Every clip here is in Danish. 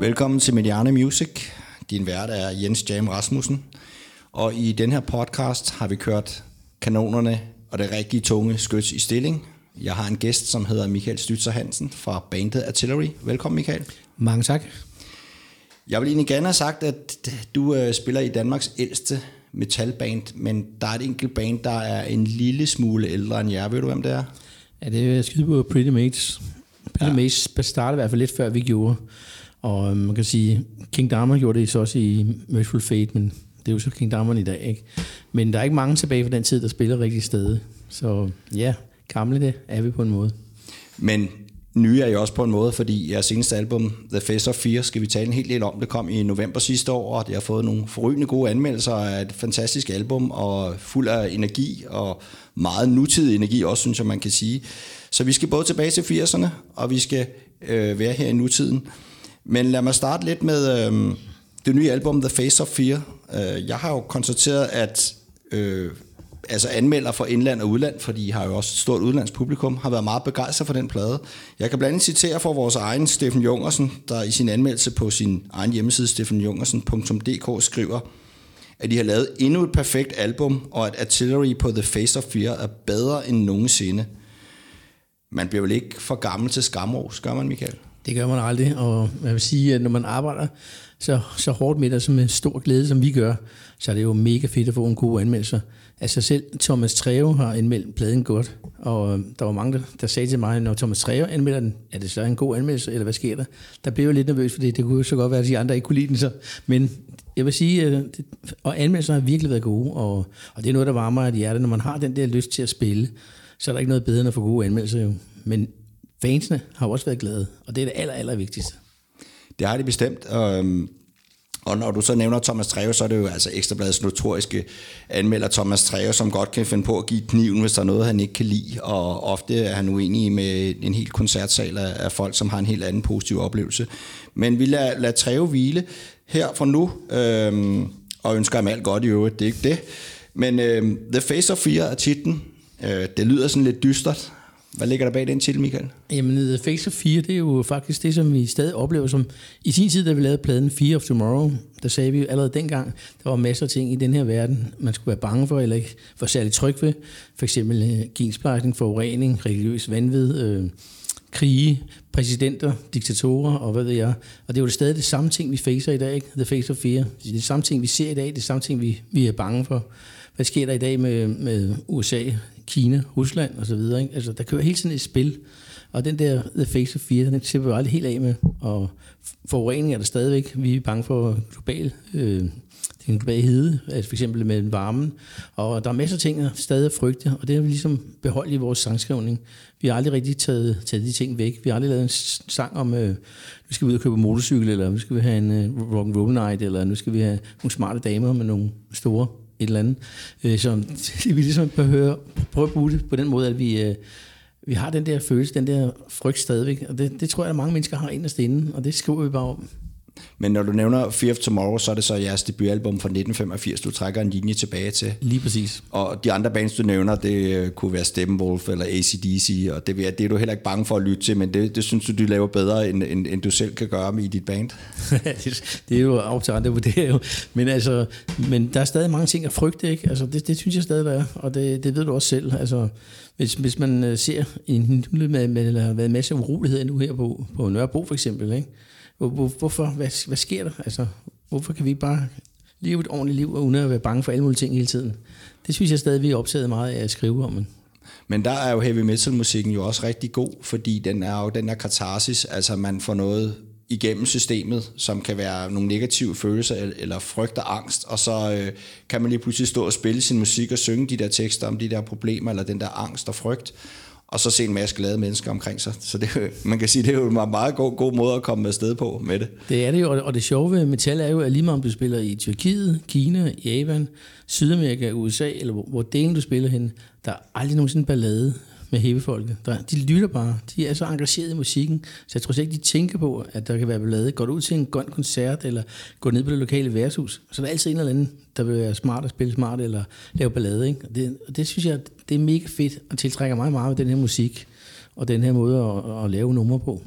Velkommen til Mediane Music. Din vært er Jens Jam Rasmussen. Og i den her podcast har vi kørt kanonerne og det rigtige tunge skyts i stilling. Jeg har en gæst, som hedder Michael Stützer Hansen fra bandet Artillery. Velkommen Michael. Mange tak. Jeg vil egentlig gerne have sagt, at du øh, spiller i Danmarks ældste metalband, men der er et enkelt band, der er en lille smule ældre end jer. Ved du, hvem det er? Ja, det er skide på Pretty Mates. Pretty ja. Mates startede i hvert fald lidt før vi gjorde. Og øhm, man kan sige, King Diamond gjorde det så også i Merciful Fate, men det er jo så King Diamond i dag, ikke? Men der er ikke mange tilbage fra den tid, der spiller rigtig sted. Så ja, gamle det er vi på en måde. Men nye er jo også på en måde, fordi jeres seneste album, The Face of Fear, skal vi tale en hel del om. Det kom i november sidste år, og det har fået nogle forrygende gode anmeldelser af et fantastisk album, og fuld af energi, og meget nutidig energi også, synes jeg, man kan sige. Så vi skal både tilbage til 80'erne, og vi skal øh, være her i nutiden. Men lad mig starte lidt med øh, det nye album, The Face of Fear. Øh, jeg har jo konstateret, at øh, altså anmelder fra indland og udland, fordi I har jo også et stort udlandspublikum, har været meget begejstret for den plade. Jeg kan blandt andet citere for vores egen Steffen Jungersen, der i sin anmeldelse på sin egen hjemmeside, steffenjungersen.dk, skriver, at de har lavet endnu et perfekt album, og at Artillery på The Face of Fear er bedre end nogensinde. Man bliver vel ikke for gammel til skamros, gør man, Michael? Det gør man aldrig, og jeg vil sige, at når man arbejder så, så hårdt med det, som med stor glæde, som vi gør, så er det jo mega fedt at få en god anmeldelse. Altså selv Thomas Treve har anmeldt pladen godt, og øhm, der var mange, der, sagde til mig, når Thomas Treve anmelder den, er det så en god anmeldelse, eller hvad sker der? Der blev jeg lidt nervøs, fordi det kunne jo så godt være, at de andre ikke kunne lide den, så. men jeg vil sige, øh, at og anmeldelserne har virkelig været gode, og, og det er noget, der varmer et hjerte. Når man har den der lyst til at spille, så er der ikke noget bedre end at få gode anmeldelser jo. Men fansene har også været glade, og det er det aller, aller vigtigste. Det har de bestemt, og, og når du så nævner Thomas Treve, så er det jo altså Ekstrabladets notoriske anmelder Thomas Treve, som godt kan finde på at give kniven, hvis der er noget, han ikke kan lide, og ofte er han uenig med en hel koncertsal af folk, som har en helt anden positiv oplevelse. Men vi lader, lader Treve hvile her fra nu, øhm, og ønsker ham alt godt i øvrigt, det er ikke det. Men øhm, The Face of Fear er titlen. Øh, det lyder sådan lidt dystert, hvad ligger der bag den titel, Michael? Jamen, The Face of 4, det er jo faktisk det, som vi stadig oplever som... I sin tid, da vi lavede pladen Fear of Tomorrow, der sagde vi jo allerede dengang, der var masser af ting i den her verden, man skulle være bange for, eller ikke for særligt tryg ved. For eksempel uh, gensplejsning, forurening, religiøs vanvid, øh, krige, præsidenter, diktatorer og hvad ved jeg. Og det er jo stadig det samme ting, vi facer i dag, ikke? The Face of Fear. Det er det samme ting, vi ser i dag, det er samme ting, vi, vi er bange for. Hvad sker der i dag med, med USA, Kina, Rusland og så videre. Ikke? Altså, der kører hele tiden et spil, og den der The Face of Fear, den slipper vi aldrig helt af med, og forurening er der stadigvæk. Vi er bange for global, øh, den globale hede, altså for eksempel med varmen, og der er masser af ting, der stadig er frygte, og det har vi ligesom beholdt i vores sangskrivning. Vi har aldrig rigtig taget, taget de ting væk. Vi har aldrig lavet en sang om, øh, nu skal vi ud og købe motorcykel, eller nu skal vi have en øh, rock and roll night, eller nu skal vi have nogle smarte damer med nogle store eller andet. Øh, så vi ligesom behøver, prøve at bruge det på den måde, at vi, øh, vi har den der følelse, den der frygt stadigvæk. Og det, det tror jeg, at mange mennesker har inderst inde, og det skriver vi bare om. Men når du nævner Fear of Tomorrow, så er det så jeres debutalbum fra 1985, du trækker en linje tilbage til. Lige præcis. Og de andre bands, du nævner, det øh, kunne være Steppenwolf eller ACDC, og det, det er du heller ikke bange for at lytte til, men det, det synes du, du laver bedre, end, end, end du selv kan gøre med i dit band. det er jo op til andre vurdere jo. Men, altså, men der er stadig mange ting at frygte, ikke? Altså, det, det synes jeg stadig, der er, og det, det ved du også selv. Altså, hvis, hvis man øh, ser en med, med, med, med en masse uroligheder nu her på, på Nørrebro for eksempel, ikke? Hvor, hvor, hvorfor? Hvad, hvad sker der? Altså, hvorfor kan vi ikke bare leve et ordentligt liv, uden at være bange for alle mulige ting hele tiden? Det synes jeg stadig, vi er optaget meget af at skrive om. Men der er jo heavy metal musikken jo også rigtig god, fordi den er jo den der katarsis, altså man får noget igennem systemet, som kan være nogle negative følelser eller frygt og angst, og så øh, kan man lige pludselig stå og spille sin musik og synge de der tekster om de der problemer, eller den der angst og frygt, og så se en masse glade mennesker omkring sig. Så det, man kan sige, det er jo en meget god, god måde at komme afsted på med det. Det er det jo, og det sjove ved metal er jo, at lige meget om du spiller i Tyrkiet, Kina, Japan, Sydamerika, USA, eller hvor, hvor delen du spiller hen, der er aldrig nogensinde ballade med hævefolket. Der, de lytter bare. De er så engageret i musikken, så jeg tror ikke, de tænker på, at der kan være ballade. Går du ud til en grøn koncert, eller går ned på det lokale værtshus, så er der altid en eller anden, der vil være smart at spille smart, eller lave ballade. Ikke? Og det, og det synes jeg, det er mega fedt, og tiltrækker mig meget med den her musik, og den her måde at, at lave numre på.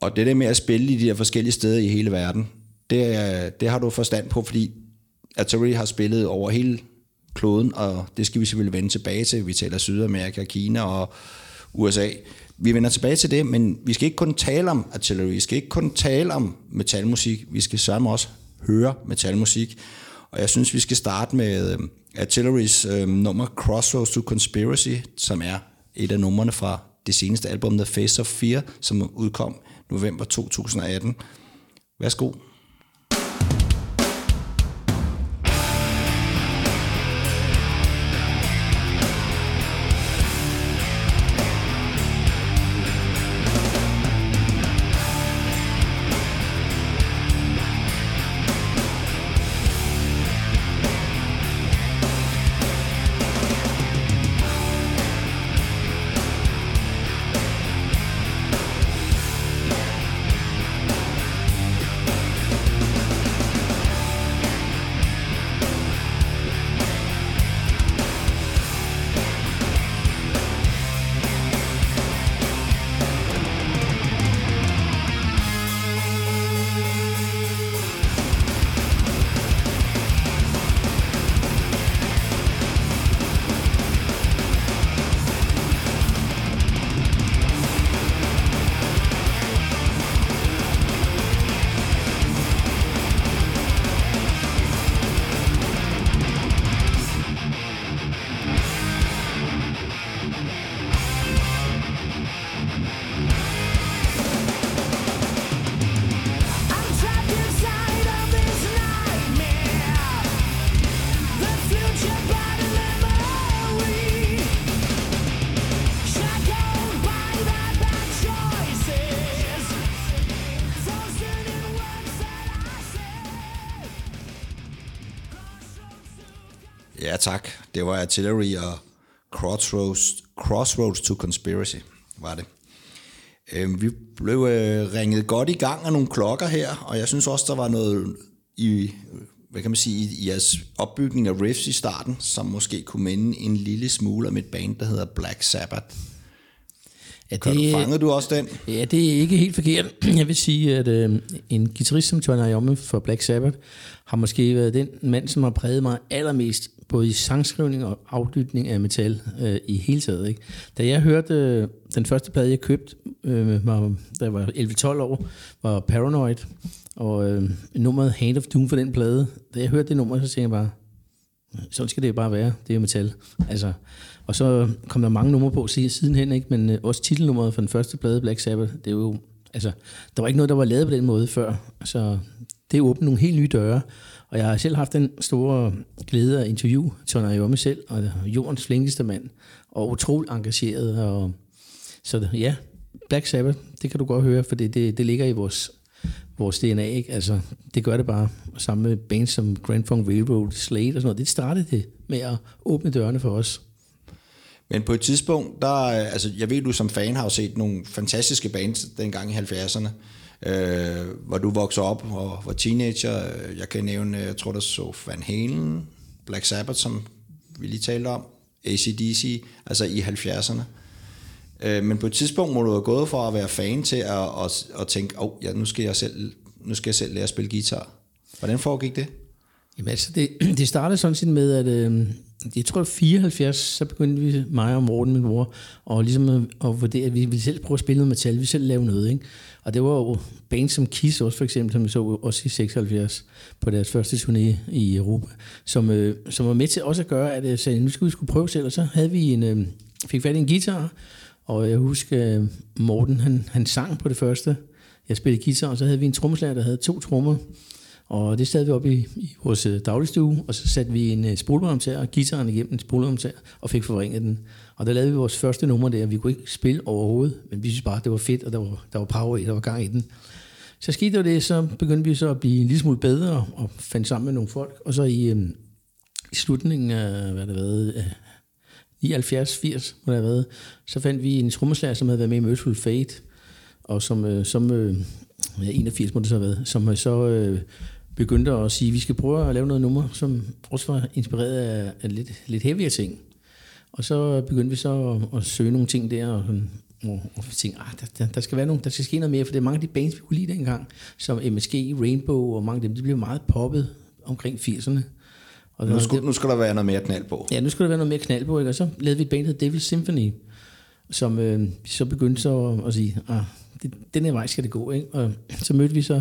Og det der med at spille i de der forskellige steder i hele verden, det, det har du forstand på, fordi Atari har spillet over hele kloden, og det skal vi selvfølgelig vende tilbage til. Vi taler Sydamerika, Kina og USA. Vi vender tilbage til det, men vi skal ikke kun tale om artillery, vi skal ikke kun tale om metalmusik, vi skal sammen også høre metalmusik. Og jeg synes, vi skal starte med uh, Artillerys øh, nummer Crossroads to Conspiracy, som er et af numrene fra det seneste album, The Face of Fear, som udkom november 2018. Værsgo. Tak, det var Artillery og Crossroads, Crossroads to Conspiracy, var det. Øh, vi blev øh, ringet godt i gang af nogle klokker her, og jeg synes også, der var noget i, hvad kan man sige, i jeres opbygning af riffs i starten, som måske kunne minde en lille smule om et band, der hedder Black Sabbath. Ja, det, Fangede du også den? Ja, det er ikke helt forkert. Jeg vil sige, at øh, en guitarist som Tony Iommi for Black Sabbath har måske været den mand, som har præget mig allermest både i sangskrivning og aflytning af metal øh, i hele taget. Ikke? Da jeg hørte øh, den første plade, jeg købte, øh, var, da jeg var 11-12 år, var Paranoid, og øh, nummeret Hand of Doom for den plade. Da jeg hørte det nummer, så tænkte jeg bare, sådan skal det bare være, det er jo metal. Altså, og så kom der mange numre på sidenhen, ikke? men øh, også titelnummeret for den første plade, Black Sabbath, det er jo, altså, der var ikke noget, der var lavet på den måde før. så det åbnede nogle helt nye døre, og jeg har selv haft den store glæde at interviewe Tony Iommi selv, og jordens flinkeste mand, og utrolig engageret. Og, så ja, Black Sabbath, det kan du godt høre, for det, det, det ligger i vores, vores DNA, ikke? Altså, det gør det bare. Sammen med bands som Grand Funk Railroad, Slade og sådan noget. Det startede det med at åbne dørene for os. Men på et tidspunkt, der, altså jeg ved, du som fan har set nogle fantastiske bands dengang i 70'erne øh, hvor du voksede op og var teenager. Øh, jeg kan nævne, øh, jeg tror der så Van Halen, Black Sabbath, som vi lige talte om, ACDC, altså i 70'erne. Øh, men på et tidspunkt må du have gået fra at være fan til at, at, at tænke, oh, ja, nu, skal jeg selv, nu skal jeg selv lære at spille guitar. Hvordan foregik det? Jamen altså, det, det startede sådan set med, at øh, jeg tror, at 74, så begyndte vi, mig og Morten, min bror, og ligesom at, at vurdere, at vi ville selv prøve at spille noget metal, vi selv lave noget, ikke? Og det var jo bands som Kiss også for eksempel, som vi så også i 76 på deres første turné i Europa, som, øh, som var med til også at gøre, at jeg sagde, nu skulle vi skulle prøve selv, og så havde vi en, øh, fik fat i en guitar, og jeg husker, øh, Morten, han, han sang på det første. Jeg spillede guitar, og så havde vi en trommeslager, der havde to trommer, og det sad vi op i, i vores øh, dagligstue, og så satte vi en uh, og gitaren igennem en spolevarmtager, og fik forringet den. Og der lavede vi vores første nummer der. Vi kunne ikke spille overhovedet, men vi synes bare, det var fedt, og der var, der var power i, der var gang i den. Så skete der det, så begyndte vi så at blive en lille smule bedre, og fandt sammen med nogle folk. Og så i, øh, i slutningen af, hvad det været, øh, 79-80, må det have været, så fandt vi en trommeslager, som havde været med i Merciful Fate, og som, øh, som øh, ja, 81 må det så have været, som øh, så øh, begyndte at sige, at vi skal prøve at lave noget nummer, som også var inspireret af, af lidt, lidt heavier ting. Og så begyndte vi så at, at søge nogle ting der, og og, og tænkte, ah, der, der, der, skal være nogen, der skal ske noget mere, for det er mange af de bands, vi kunne lide dengang, som MSG, Rainbow og mange af dem, de blev meget poppet omkring 80'erne. Og nu, skulle, nu skal der være noget mere knald på. Ja, nu skal der være noget mere knald på, ikke? og så lavede vi et band, der hedder Devil Symphony, som øh, så begyndte så at, at sige, ah, det, den her vej skal det gå. Ikke? Og så mødte vi så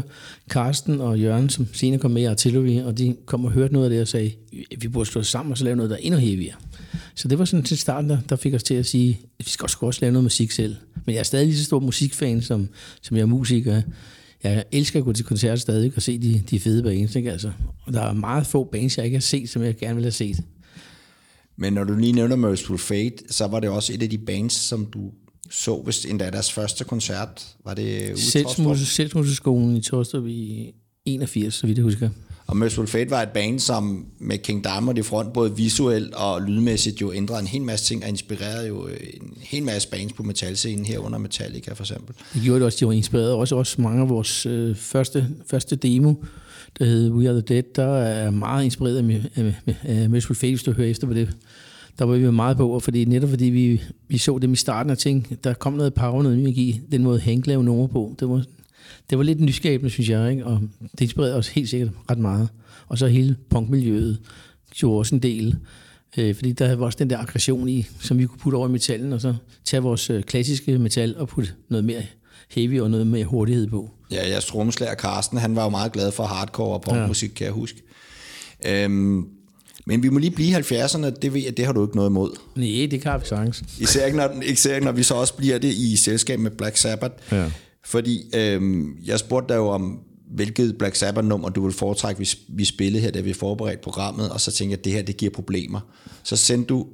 Karsten og Jørgen, som senere kom med i Artillery, og de kom og hørte noget af det og sagde, vi burde stå sammen og så lave noget, der er endnu heavyere. Så det var sådan til starten, der, der fik os til at sige, at vi skal også, også lave noget musik selv. Men jeg er stadig lige så stor musikfan, som, som jeg er musiker. Jeg elsker at gå til koncerter stadig og se de, de fede bands. Ikke? Altså, og der er meget få bands, jeg ikke har set, som jeg gerne vil have set. Men når du lige nævner Merciful Fate, så var det også et af de bands, som du så, hvis endda deres første koncert, var det ude i Selvsmusikskolen i Torstrup i 81, så vidt jeg husker. Og Merciful Fate var et band, som med King Diamond i front, både visuelt og lydmæssigt, jo ændrede en hel masse ting, og inspirerede jo en hel masse bands på metalscenen, herunder Metallica for eksempel. Det gjorde det også, de var inspireret også, også mange af vores øh, første, første demo, der hed We Are The Dead, der er meget inspireret af, af, af, af Merciful Fate, hvis du hører efter på det der var vi meget på, fordi netop fordi vi, vi så dem i starten og tænkte, der kom noget power, noget energi, den måde Hank lavede nummer på. Det var, det var lidt nyskabende, synes jeg, ikke? og det inspirerede os helt sikkert ret meget. Og så hele punkmiljøet gjorde også en del, øh, fordi der var også den der aggression i, som vi kunne putte over i metallen, og så tage vores øh, klassiske metal og putte noget mere heavy og noget mere hurtighed på. Ja, jeg trommeslager Carsten, han var jo meget glad for hardcore og punkmusik, ja. kan jeg huske. Øhm, men vi må lige blive 70'erne, det ved jeg, det har du ikke noget imod. Nej, det kan vi sagtens. Især ikke, når, især når vi så også bliver det i selskab med Black Sabbath. Ja. Fordi øhm, jeg spurgte dig jo om, hvilket Black Sabbath-nummer du vil foretrække, hvis vi spillede her, da vi forberedte programmet, og så tænkte jeg, at det her, det giver problemer. Så sendte du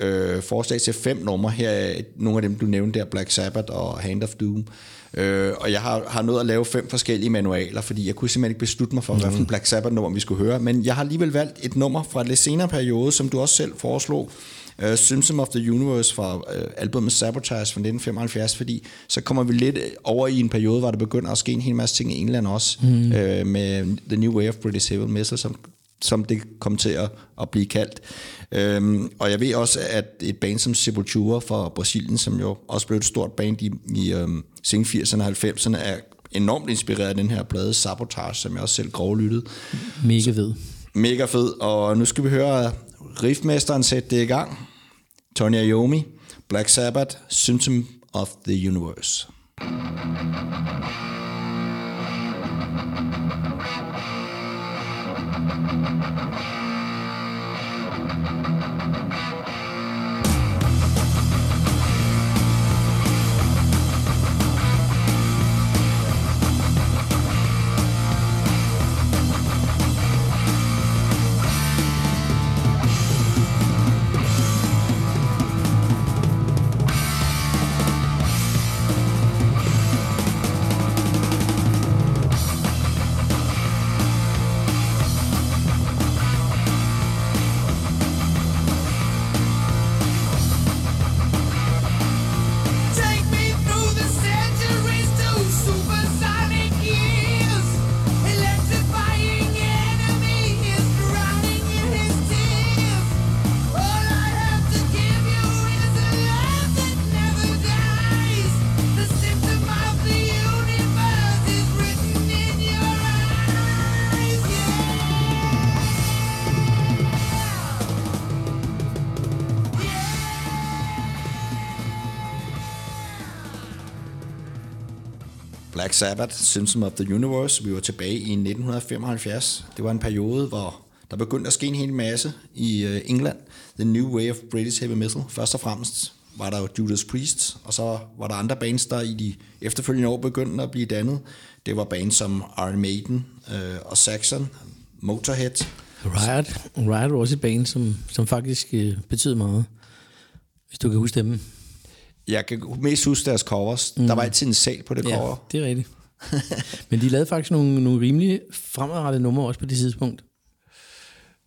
øh, forslag til fem numre her, nogle af dem, du nævnte der, Black Sabbath og Hand of Doom. Øh, og jeg har, har nået at lave fem forskellige manualer, fordi jeg kunne simpelthen ikke beslutte mig for, mm. hvilken Black Sabbath-nummer vi skulle høre. Men jeg har alligevel valgt et nummer fra lidt senere periode, som du også selv foreslog, uh, Symptom of the Universe fra uh, albumet Sabotage fra 1975, fordi så kommer vi lidt over i en periode, hvor der begynder at ske en hel masse ting i England også, mm. uh, med The New Way of British Heavy Metal, som, som det kom til at, at blive kaldt. Øhm, og jeg ved også, at et band som Sepultura fra Brasilien, som jo også blev et stort band i, i øhm, sing 80'erne og 90'erne, er enormt inspireret af den her plade Sabotage, som jeg også selv grovlyttede. Mega fed. Mega fed, og nu skal vi høre riffmesteren sætte det i gang. Tony Iommi, Black Sabbath, Symptom of the Universe. Black Sabbath, Symptom of the Universe. Vi var tilbage i 1975. Det var en periode, hvor der begyndte at ske en hel masse i øh, England. The New Way of British Heavy Metal. Først og fremmest var der jo Judas Priest, og så var der andre bands, der i de efterfølgende år begyndte at blive dannet. Det var bands som Iron Maiden øh, og Saxon, Motorhead. Riot. Riot var også et band, som, som faktisk øh, betød meget, hvis du kan huske dem. Jeg kan mest huske deres covers. Mm. Der var altid en sal på det cover. Ja, det er rigtigt. Men de lavede faktisk nogle, nogle rimelig fremadrettede numre også på det tidspunkt.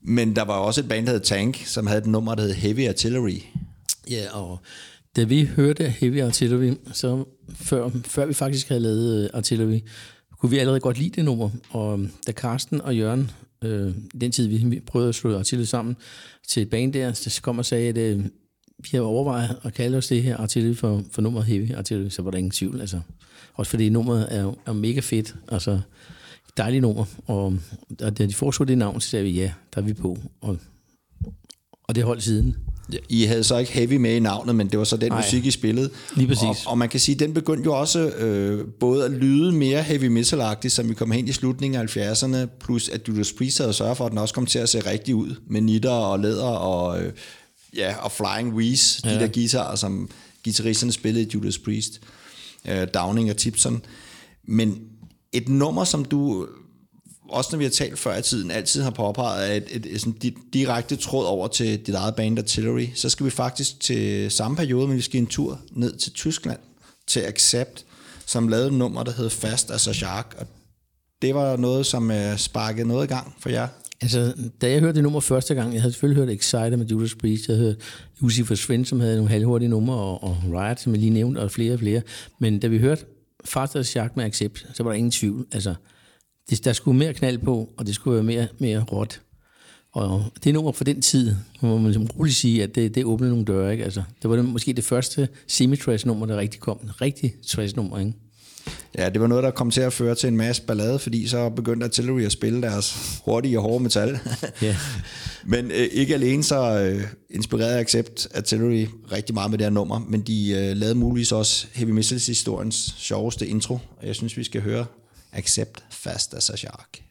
Men der var også et band, der hed Tank, som havde et nummer, der hed Heavy Artillery. Ja, og da vi hørte Heavy Artillery, så før, før vi faktisk havde lavet uh, Artillery, kunne vi allerede godt lide det nummer. Og da Carsten og Jørgen, øh, den tid vi prøvede at slå Artillery sammen til et band der, så kom og sagde, at øh, vi har overvejet at kalde os det her artilleri for, for nummeret Heavy Artillery, så var der ingen tvivl. Altså. Også fordi nummeret er, er mega fedt. Altså, dejligt nummer. Og, og da de foreslog det navn, så sagde vi, ja, der er vi på. Og, og det holdt siden. I havde så ikke heavy med i navnet, men det var så den Nej. musik, I spillede. Lige præcis. Og, og man kan sige, at den begyndte jo også øh, både at lyde mere heavy metal som vi kom hen i slutningen af 70'erne, plus at Judas Priest havde sørget for, at den også kom til at se rigtig ud, med nitter og læder og, øh, ja, og Flying Wheeze, de Ja. der guitarer, som guitaristerne spillede i Judas Priest, øh, Downing og Tipson. Men et nummer, som du også når vi har talt før i tiden, altid har påpeget, at et, et, et sådan di- direkte tråd over til dit eget band Artillery, så skal vi faktisk til samme periode, men vi skal en tur ned til Tyskland, til Accept, som lavede et nummer, der hed Fast as a Shark, og det var noget, som uh, sparkede noget i gang for jer. Altså, da jeg hørte det nummer første gang, jeg havde selvfølgelig hørt Excited med Judas Priest, jeg havde hørt Lucifer Svend, som havde nogle halvhurtige numre, og, og Riot, som jeg lige nævnte, og flere og flere. Men da vi hørte Faster Shark med Accept, så var der ingen tvivl. Altså, det, der skulle mere knald på, og det skulle være mere, mere råt. Og det nummer for den tid, må man ligesom roligt sige, at det, det åbnede nogle døre. Ikke? Altså, det var det, måske det første semi-trash-nummer, der rigtig kom. En rigtig trash-nummer, ikke? Ja, det var noget, der kom til at føre til en masse ballade, fordi så begyndte Artillery at spille deres hurtige og hårde metal. Ja. Men øh, ikke alene så øh, inspirerede Accept Artillery rigtig meget med det her nummer, men de øh, lavede muligvis også Heavy Missiles historiens sjoveste intro, og jeg synes, vi skal høre Accept Fast as a Shark.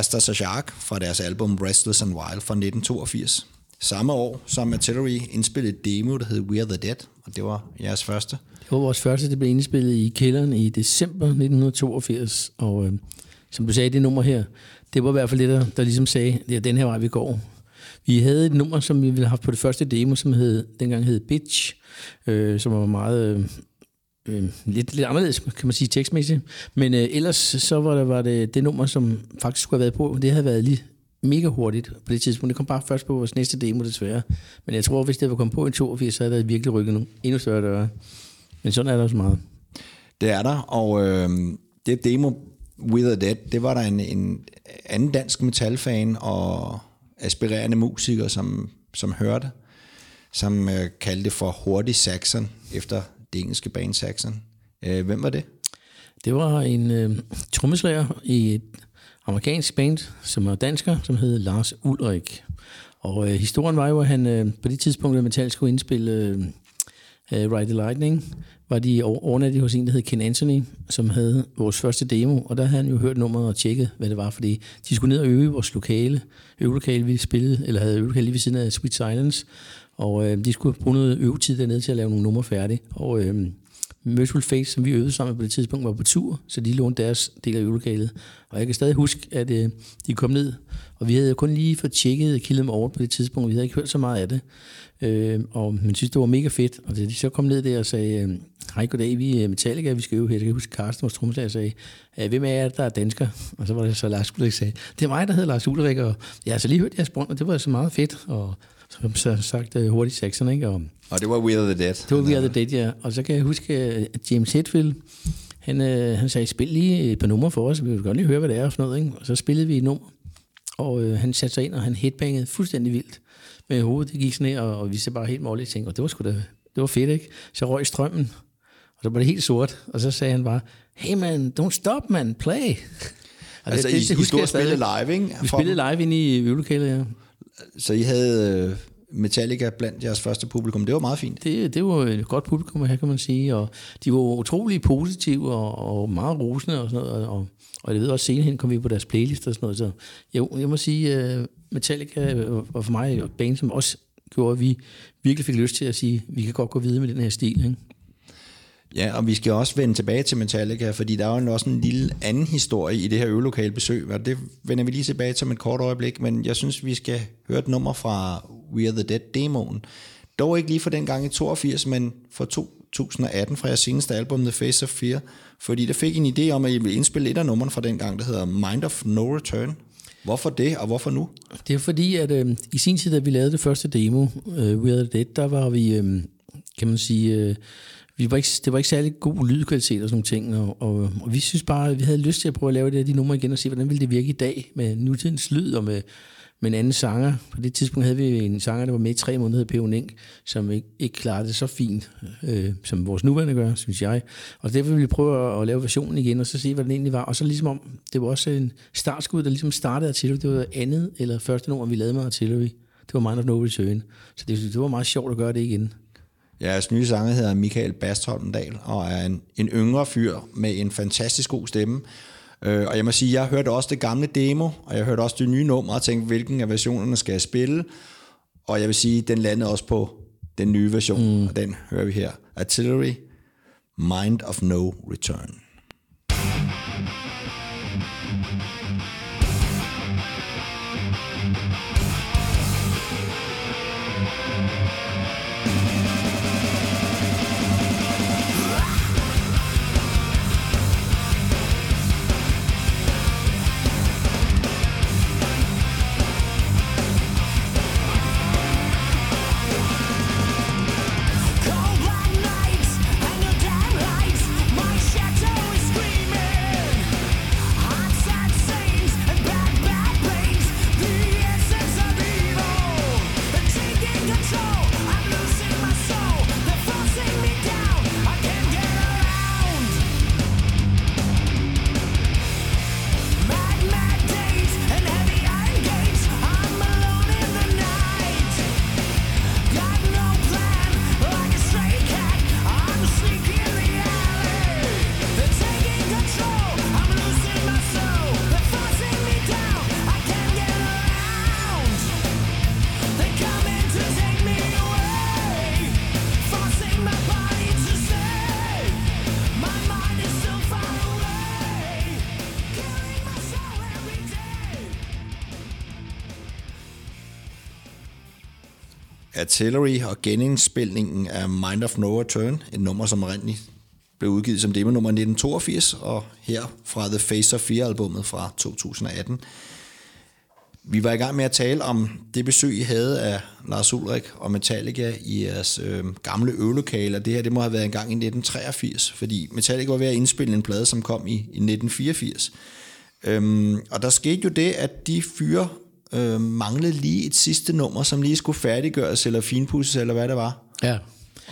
Accept og a Shark fra deres album Restless and Wild fra 1982. Samme år som Artillery indspillede et demo, der hed We Are The Dead, og det var jeres første. Det var vores første, det blev indspillet i kælderen i december 1982, og øh, som du sagde, det nummer her, det var i hvert fald det, der, der ligesom sagde, det er den her vej, vi går. Vi havde et nummer, som vi ville have haft på det første demo, som hed, dengang hed Bitch, øh, som var meget... Øh, Øh, lidt, lidt anderledes, kan man sige, tekstmæssigt. Men øh, ellers så var det, var det det nummer, som faktisk skulle have været på. Det havde været lige mega hurtigt på det tidspunkt. Det kom bare først på vores næste demo, desværre. Men jeg tror, hvis det var kommet på en 82, så havde det virkelig rykket nogle endnu større døre. Men sådan er der også meget. Det er der, og øh, det demo With a Dead, det var der en, en anden dansk metalfan og aspirerende musiker, som, som hørte, som øh, kaldte det for Hurtig Saxon, efter det engelske band Saxon. Øh, hvem var det? Det var en øh, trommeslager i et amerikansk band, som var dansker, som hed Lars Ulrik. Og øh, historien var jo, at han øh, på det tidspunkt, da Metal skulle indspille øh, øh, Ride the Lightning, var de over- overnattet hos en, der hed Ken Anthony, som havde vores første demo, og der havde han jo hørt nummeret og tjekket, hvad det var, fordi de skulle ned og øve i vores lokale, øvelokale, vi spillede, eller havde øvelokale lige ved siden af Sweet Silence, og øh, de skulle bruge noget øvetid dernede til at lave nogle numre færdige, og øh, Merciful Fate, som vi øvede sammen på det tidspunkt, var på tur, så de lånte deres del af øvelokalet. Og jeg kan stadig huske, at øh, de kom ned, og vi havde kun lige fået tjekket Kill Them All på det tidspunkt, vi havde ikke hørt så meget af det. Øh, og man synes, det var mega fedt, og da de så kom ned der og sagde, øh, hej goddag, vi er Metallica, vi skal øve her. Jeg kan huske, Carsten, vores trommeslager, sagde, hvem er jer, der er dansker? Og så var det så Lars Ulrik, sagde, det er mig, der hedder Lars Ulrik, og jeg har så lige hørt jeres brønd, og det var så meget fedt, og som så sagt øh, hurtigt Saxon, ikke? Og Og det var We Are The Dead. det var We Are The Dead, ja. Og så kan jeg huske, at James Hetfield, han, øh, han sagde, spil lige et par numre for os, vi vil godt lige høre, hvad det er og sådan noget, ikke? Og så spillede vi et nummer, og øh, han satte sig ind, og han headbangede fuldstændig vildt med hovedet. Det gik sådan ned, og, og vi så bare helt måligt tænkte, og det var sgu da, det var fedt, ikke? Så røg strømmen, og så var det helt sort, og så sagde han bare, hey man, don't stop man, play. Og Altså, I, I husker stod jeg og spillede live, ikke? Vi spillede live inde i øvelokalet, ja. Så I havde øh, Metallica blandt jeres første publikum. Det var meget fint. det, det var et godt publikum her, kan man sige, og de var utrolig positive og, og meget rosende og sådan noget, og, og jeg ved også, senere hen kom vi på deres playlist og sådan noget, så jeg, jeg må sige, uh, Metallica var for mig et band, som også gjorde, at vi virkelig fik lyst til at sige, vi kan godt gå videre med den her stil, ikke? Ja, og vi skal også vende tilbage til Metallica, fordi der er jo også en lille anden historie i det her øvelokale besøg, og det vender vi lige tilbage til om et kort øjeblik, men jeg synes, vi skal høre et nummer fra We Are The Dead demoen. Dog ikke lige for den gang i 82, men for 2018 fra jeres seneste album The Face of Fear, fordi der fik en idé om, at I ville indspille et af numrene fra den gang, der hedder Mind of No Return. Hvorfor det, og hvorfor nu? Det er fordi, at øh, i sin tid, da vi lavede det første demo, øh, We Are The Dead, der var vi, øh, kan man sige, øh, vi var ikke, det var ikke særlig god lydkvalitet og sådan nogle ting, og, og, og vi synes bare, at vi havde lyst til at prøve at lave det her, de numre igen og se, hvordan ville det virke i dag med nutidens lyd og med, med en anden sanger. På det tidspunkt havde vi en sanger, der var med i tre måneder, P.O. Nink, som ikke, ikke klarede det så fint, øh, som vores nuværende gør, synes jeg. Og derfor ville vi prøve at, at lave versionen igen, og så se, hvad den egentlig var. Og så ligesom om, det var også en startskud, der ligesom startede Artillery. Det var andet eller første nummer, vi lavede med Artillery. Det var Mind of No Return. Så det, det var meget sjovt at gøre det igen. Jeres nye sanger hedder Michael Bastholmdal, og er en, en yngre fyr med en fantastisk god stemme. Øh, og jeg må sige, jeg hørte også det gamle demo, og jeg hørte også det nye nummer, og tænkte, hvilken af versionerne skal jeg spille? Og jeg vil sige, den landede også på den nye version, mm. og den hører vi her. Artillery, Mind of No Return. Artillery og genindspilningen af Mind of No Return, et nummer, som oprindeligt blev udgivet som demo nummer 1982, og her fra The Face of Fear-albummet fra 2018. Vi var i gang med at tale om det besøg, I havde af Lars Ulrik og Metallica i jeres øh, gamle øvelokale, og det her det må have været en gang i 1983, fordi Metallica var ved at indspille en plade, som kom i, i 1984. Øhm, og der skete jo det, at de fyre øh, manglede lige et sidste nummer, som lige skulle færdiggøres eller finpudses, eller hvad det var. Ja.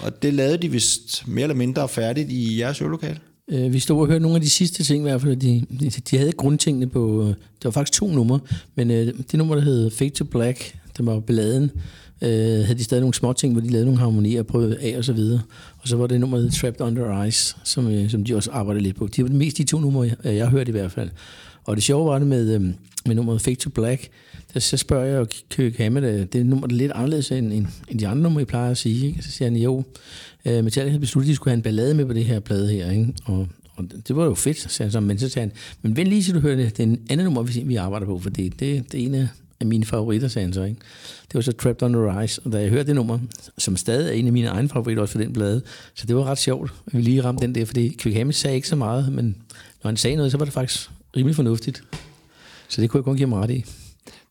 Og det lavede de vist mere eller mindre færdigt i jeres øvelokale. Øh, vi stod og hørte nogle af de sidste ting i hvert fald. De, de, de havde grundtingene på... øh, Det var faktisk to numre, men øh, det nummer, der hed Fade to Black, det var balladen, øh, havde de stadig nogle små ting, hvor de lavede nogle harmonier og prøvede af og så videre. Og så var det nummer, der hed Trapped Under Ice, som, øh, som de også arbejdede lidt på. De var mest de to numre, jeg, jeg har hørt i hvert fald. Og det sjove var det med, øh, med nummeret Fade to Black, der så spørger jeg jo Kirk Hammett, det er nummer, der er lidt anderledes end, end, end de andre numre, I plejer at sige. Ikke? Så siger han, jo, øh, Metallica havde besluttet, at de skulle have en ballade med på det her plade her. Ikke? Og, og det var jo fedt, sagde han så. Men så sagde han, men vent lige, så du hører det. Det er en anden nummer, vi, vi arbejder på, for det, det, det er en af af mine favoritter, sagde han så. Ikke? Det var så Trapped on the Rise, og da jeg hørte det nummer, som stadig er en af mine egne favoritter også for den plade, så det var ret sjovt, at vi lige ramte den der, fordi Quick Hammett sagde ikke så meget, men når han sagde noget, så var det faktisk rimelig fornuftigt. Så det kunne jeg kun give mig ret i.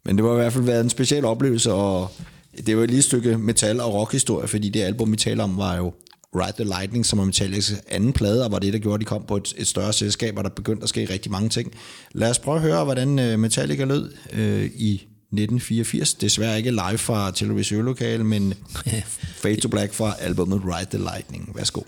Men det var i hvert fald været en speciel oplevelse, og det jo et lille stykke metal- og rockhistorie, fordi det album, vi taler om, var jo Ride the Lightning, som er Metallicas anden plade, og var det, der gjorde, at de kom på et, et større selskab, og der begyndte at ske rigtig mange ting. Lad os prøve at høre, hvordan øh, Metallica lød øh, i 1984. Desværre ikke live fra Televis øvelokale, men Fade to Black fra albumet Ride the Lightning. Værsgo.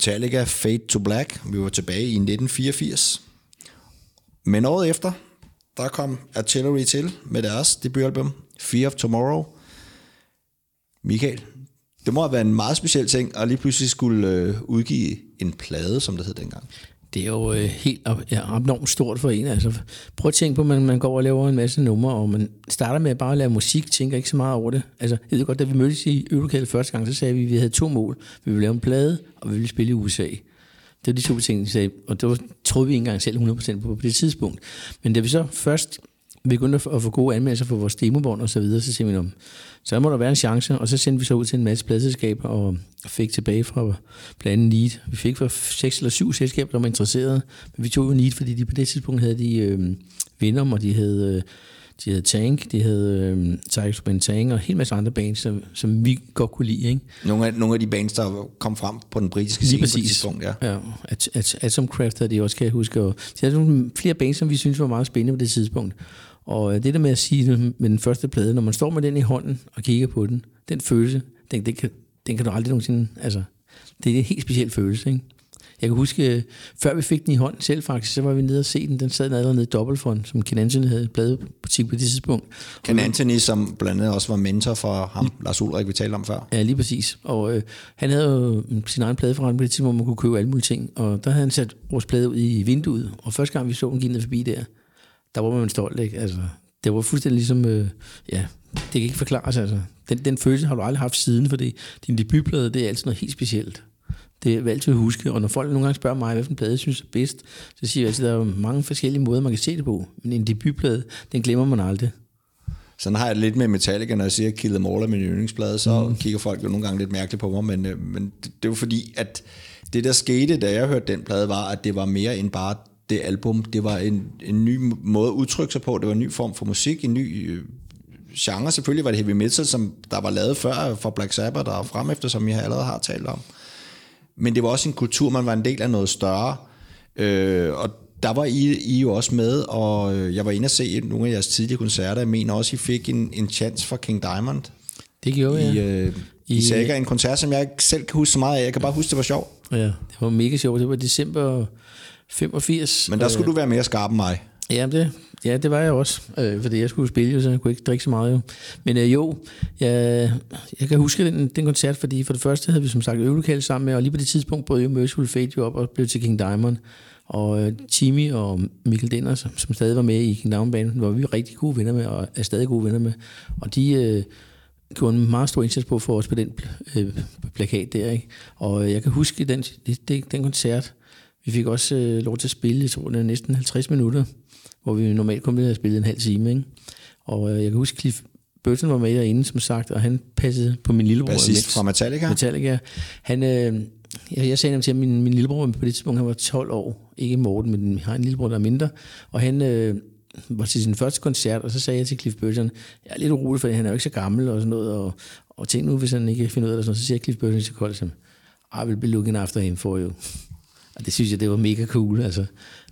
Metallica Fade to Black. Vi var tilbage i 1984. Men året efter, der kom Artillery til med deres debutalbum, Fear of Tomorrow. Michael, det må have været en meget speciel ting at lige pludselig skulle øh, udgive en plade, som det hed dengang. Det er jo øh, helt op, ja, enormt stort for en. Altså, prøv at tænke på, at man, man går og laver en masse numre, og man starter med at bare lave musik, tænker ikke så meget over det. Altså, jeg ved godt, da vi mødtes i øvelokalet første gang, så sagde vi, at vi havde to mål. Vi ville lave en plade, og vi ville spille i USA. Det var de to ting, vi sagde, og det var, troede vi ikke engang selv 100% på på det tidspunkt. Men da vi så først begyndte at få- at få gode anmeldelser for vores demobånd og så videre, så siger vi, "Nå, så må der være en chance, og så sendte vi så ud til en masse pladselskaber og fik tilbage fra blandt andet Need. Vi fik fra seks eller syv selskaber, der var interesserede, men vi tog jo Need, fordi de på det tidspunkt havde de øh, Venom, og de havde, øh, de havde Tank, de havde øh, Tigers Ben Tank, og en hel masse andre bands, som, som vi godt kunne lide. Ikke? Nogle af, nogle af de bands, der kom frem på den britiske Lige scene på det tidspunkt. Ja. Ja, at, at, Atomcraft havde de også, kan jeg huske. Og de havde nogle flere bands, som vi synes var meget spændende på det tidspunkt. Og øh, det der med at sige med den første plade, når man står med den i hånden og kigger på den, den følelse, den, den, kan, den kan du aldrig nogensinde... Altså, det er en helt speciel følelse, ikke? Jeg kan huske, øh, før vi fik den i hånden selv faktisk, så var vi nede og se den. Den sad allerede nede i Dobbeltfront, som Ken Anthony havde pladebutik på det tidspunkt. Ken Anthony, som blandt andet også var mentor for ham, Lars Ulrik, vi talte om før. Ja, lige præcis. Og øh, han havde jo sin egen pladeforretning på det tidspunkt, hvor man kunne købe alle mulige ting. Og der havde han sat vores plade ud i vinduet. Og første gang vi så den gik ned forbi der, der var man stolt, ikke? Altså, det var fuldstændig ligesom, øh, ja, det kan ikke forklares, altså. Den, den følelse har du aldrig haft siden, fordi din debutplade, det er altid noget helt specielt. Det jeg altid huske, og når folk nogle gange spørger mig, hvilken plade jeg synes er bedst, så siger jeg altid, at der er mange forskellige måder, man kan se det på. Men en debutplade, den glemmer man aldrig. Sådan har jeg det lidt med Metallica, når jeg siger Kill Them All er min yndlingsplade, så mm. kigger folk jo nogle gange lidt mærkeligt på mig, men, øh, men det, det er jo fordi, at det der skete, da jeg hørte den plade, var, at det var mere end bare det album. Det var en, en ny måde at udtrykke sig på, det var en ny form for musik, en ny øh, genre. Selvfølgelig var det heavy metal, som der var lavet før for Black Sabbath og frem efter, som jeg allerede har talt om. Men det var også en kultur, man var en del af noget større. Øh, og der var I, I jo også med, og øh, jeg var inde og se nogle af jeres tidlige koncerter. Jeg mener også, I fik en, en chance for King Diamond Det gjorde i, jeg. øh, i, I- Saga, en koncert, som jeg ikke selv kan huske så meget af. Jeg kan bare huske, det var sjovt. Ja, det var mega sjovt. Det var december 85. Men der skulle du være mere skarp end mig. Ja, det, ja, det var jeg også, øh, fordi jeg skulle spille, jo, så jeg kunne ikke drikke så meget. Jo. Men øh, jo, jeg, jeg kan huske den, den koncert, fordi for det første havde vi som sagt øvelokale sammen med, og lige på det tidspunkt brød jo Merciful Fate jo op og blev til King Diamond. Og øh, Timmy og Mikkel Denner, som, som stadig var med i King Diamond-banen, var vi rigtig gode venner med, og er stadig gode venner med. Og de, øh, gjorde en meget stor indsats på for os på den øh, plakat der. Ikke? Og øh, jeg kan huske den, det, det, den koncert, vi fik også øh, lov til at spille, jeg tror det er næsten 50 minutter, hvor vi normalt kun ville have spillet en halv time. Ikke? Og øh, jeg kan huske, Cliff Burton var med derinde, som sagt, og han passede på min lillebror. Bassist fra Metallica. Metallica. Han, øh, jeg, jeg sagde nemlig til ham, min, min lillebror på det tidspunkt, han var 12 år. Ikke Morten, men jeg har en lillebror, der er mindre. Og han øh, var til sin første koncert, og så sagde jeg til Cliff Burton, jeg er lidt urolig, for han er jo ikke så gammel og sådan noget. Og, og tænk nu, hvis han ikke finder ud af det, så siger Cliff Burton til Kold, som, I will be looking after him for you. Og det synes jeg, det var mega cool. Altså,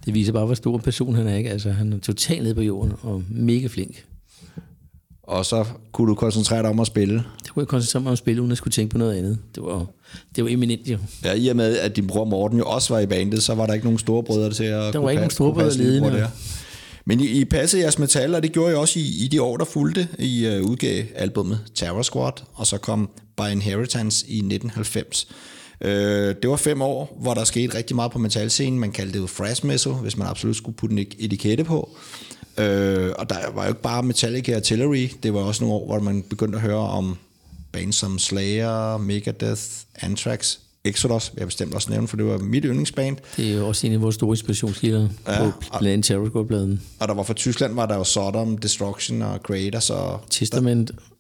det viser bare, hvor stor en person han er. Ikke? Altså, han er totalt nede på jorden og mega flink. Og så kunne du koncentrere dig om at spille. Det kunne jeg koncentrere mig om at spille, uden at skulle tænke på noget andet. Det var, det var eminent jo. Ja, i og med, at din bror Morten jo også var i bandet, så var der ikke nogen store brødre til at Der kunne var ikke passe- nogen kunne storebrødre lillebror ledende. der. Men I, I passede jeres metal, og det gjorde I også i, i de år, der fulgte. I uh, udgav albummet Terror Squad, og så kom By Inheritance i 1990. Uh, det var fem år, hvor der skete rigtig meget på metalscenen. Man kaldte det jo thrash metal, hvis man absolut skulle putte en etikette på. Uh, og der var jo ikke bare Metallica Artillery, det var også nogle år, hvor man begyndte at høre om bands som Slayer, Megadeth, Anthrax, Exodus, jeg bestemt også nævne, for det var mit yndlingsband. Det er jo også en af vores store inspirationskilder Ja, på blandt andet Terror Squad-bladen. Og der var fra Tyskland, var der jo Sodom, Destruction og Creators og Testament. Testament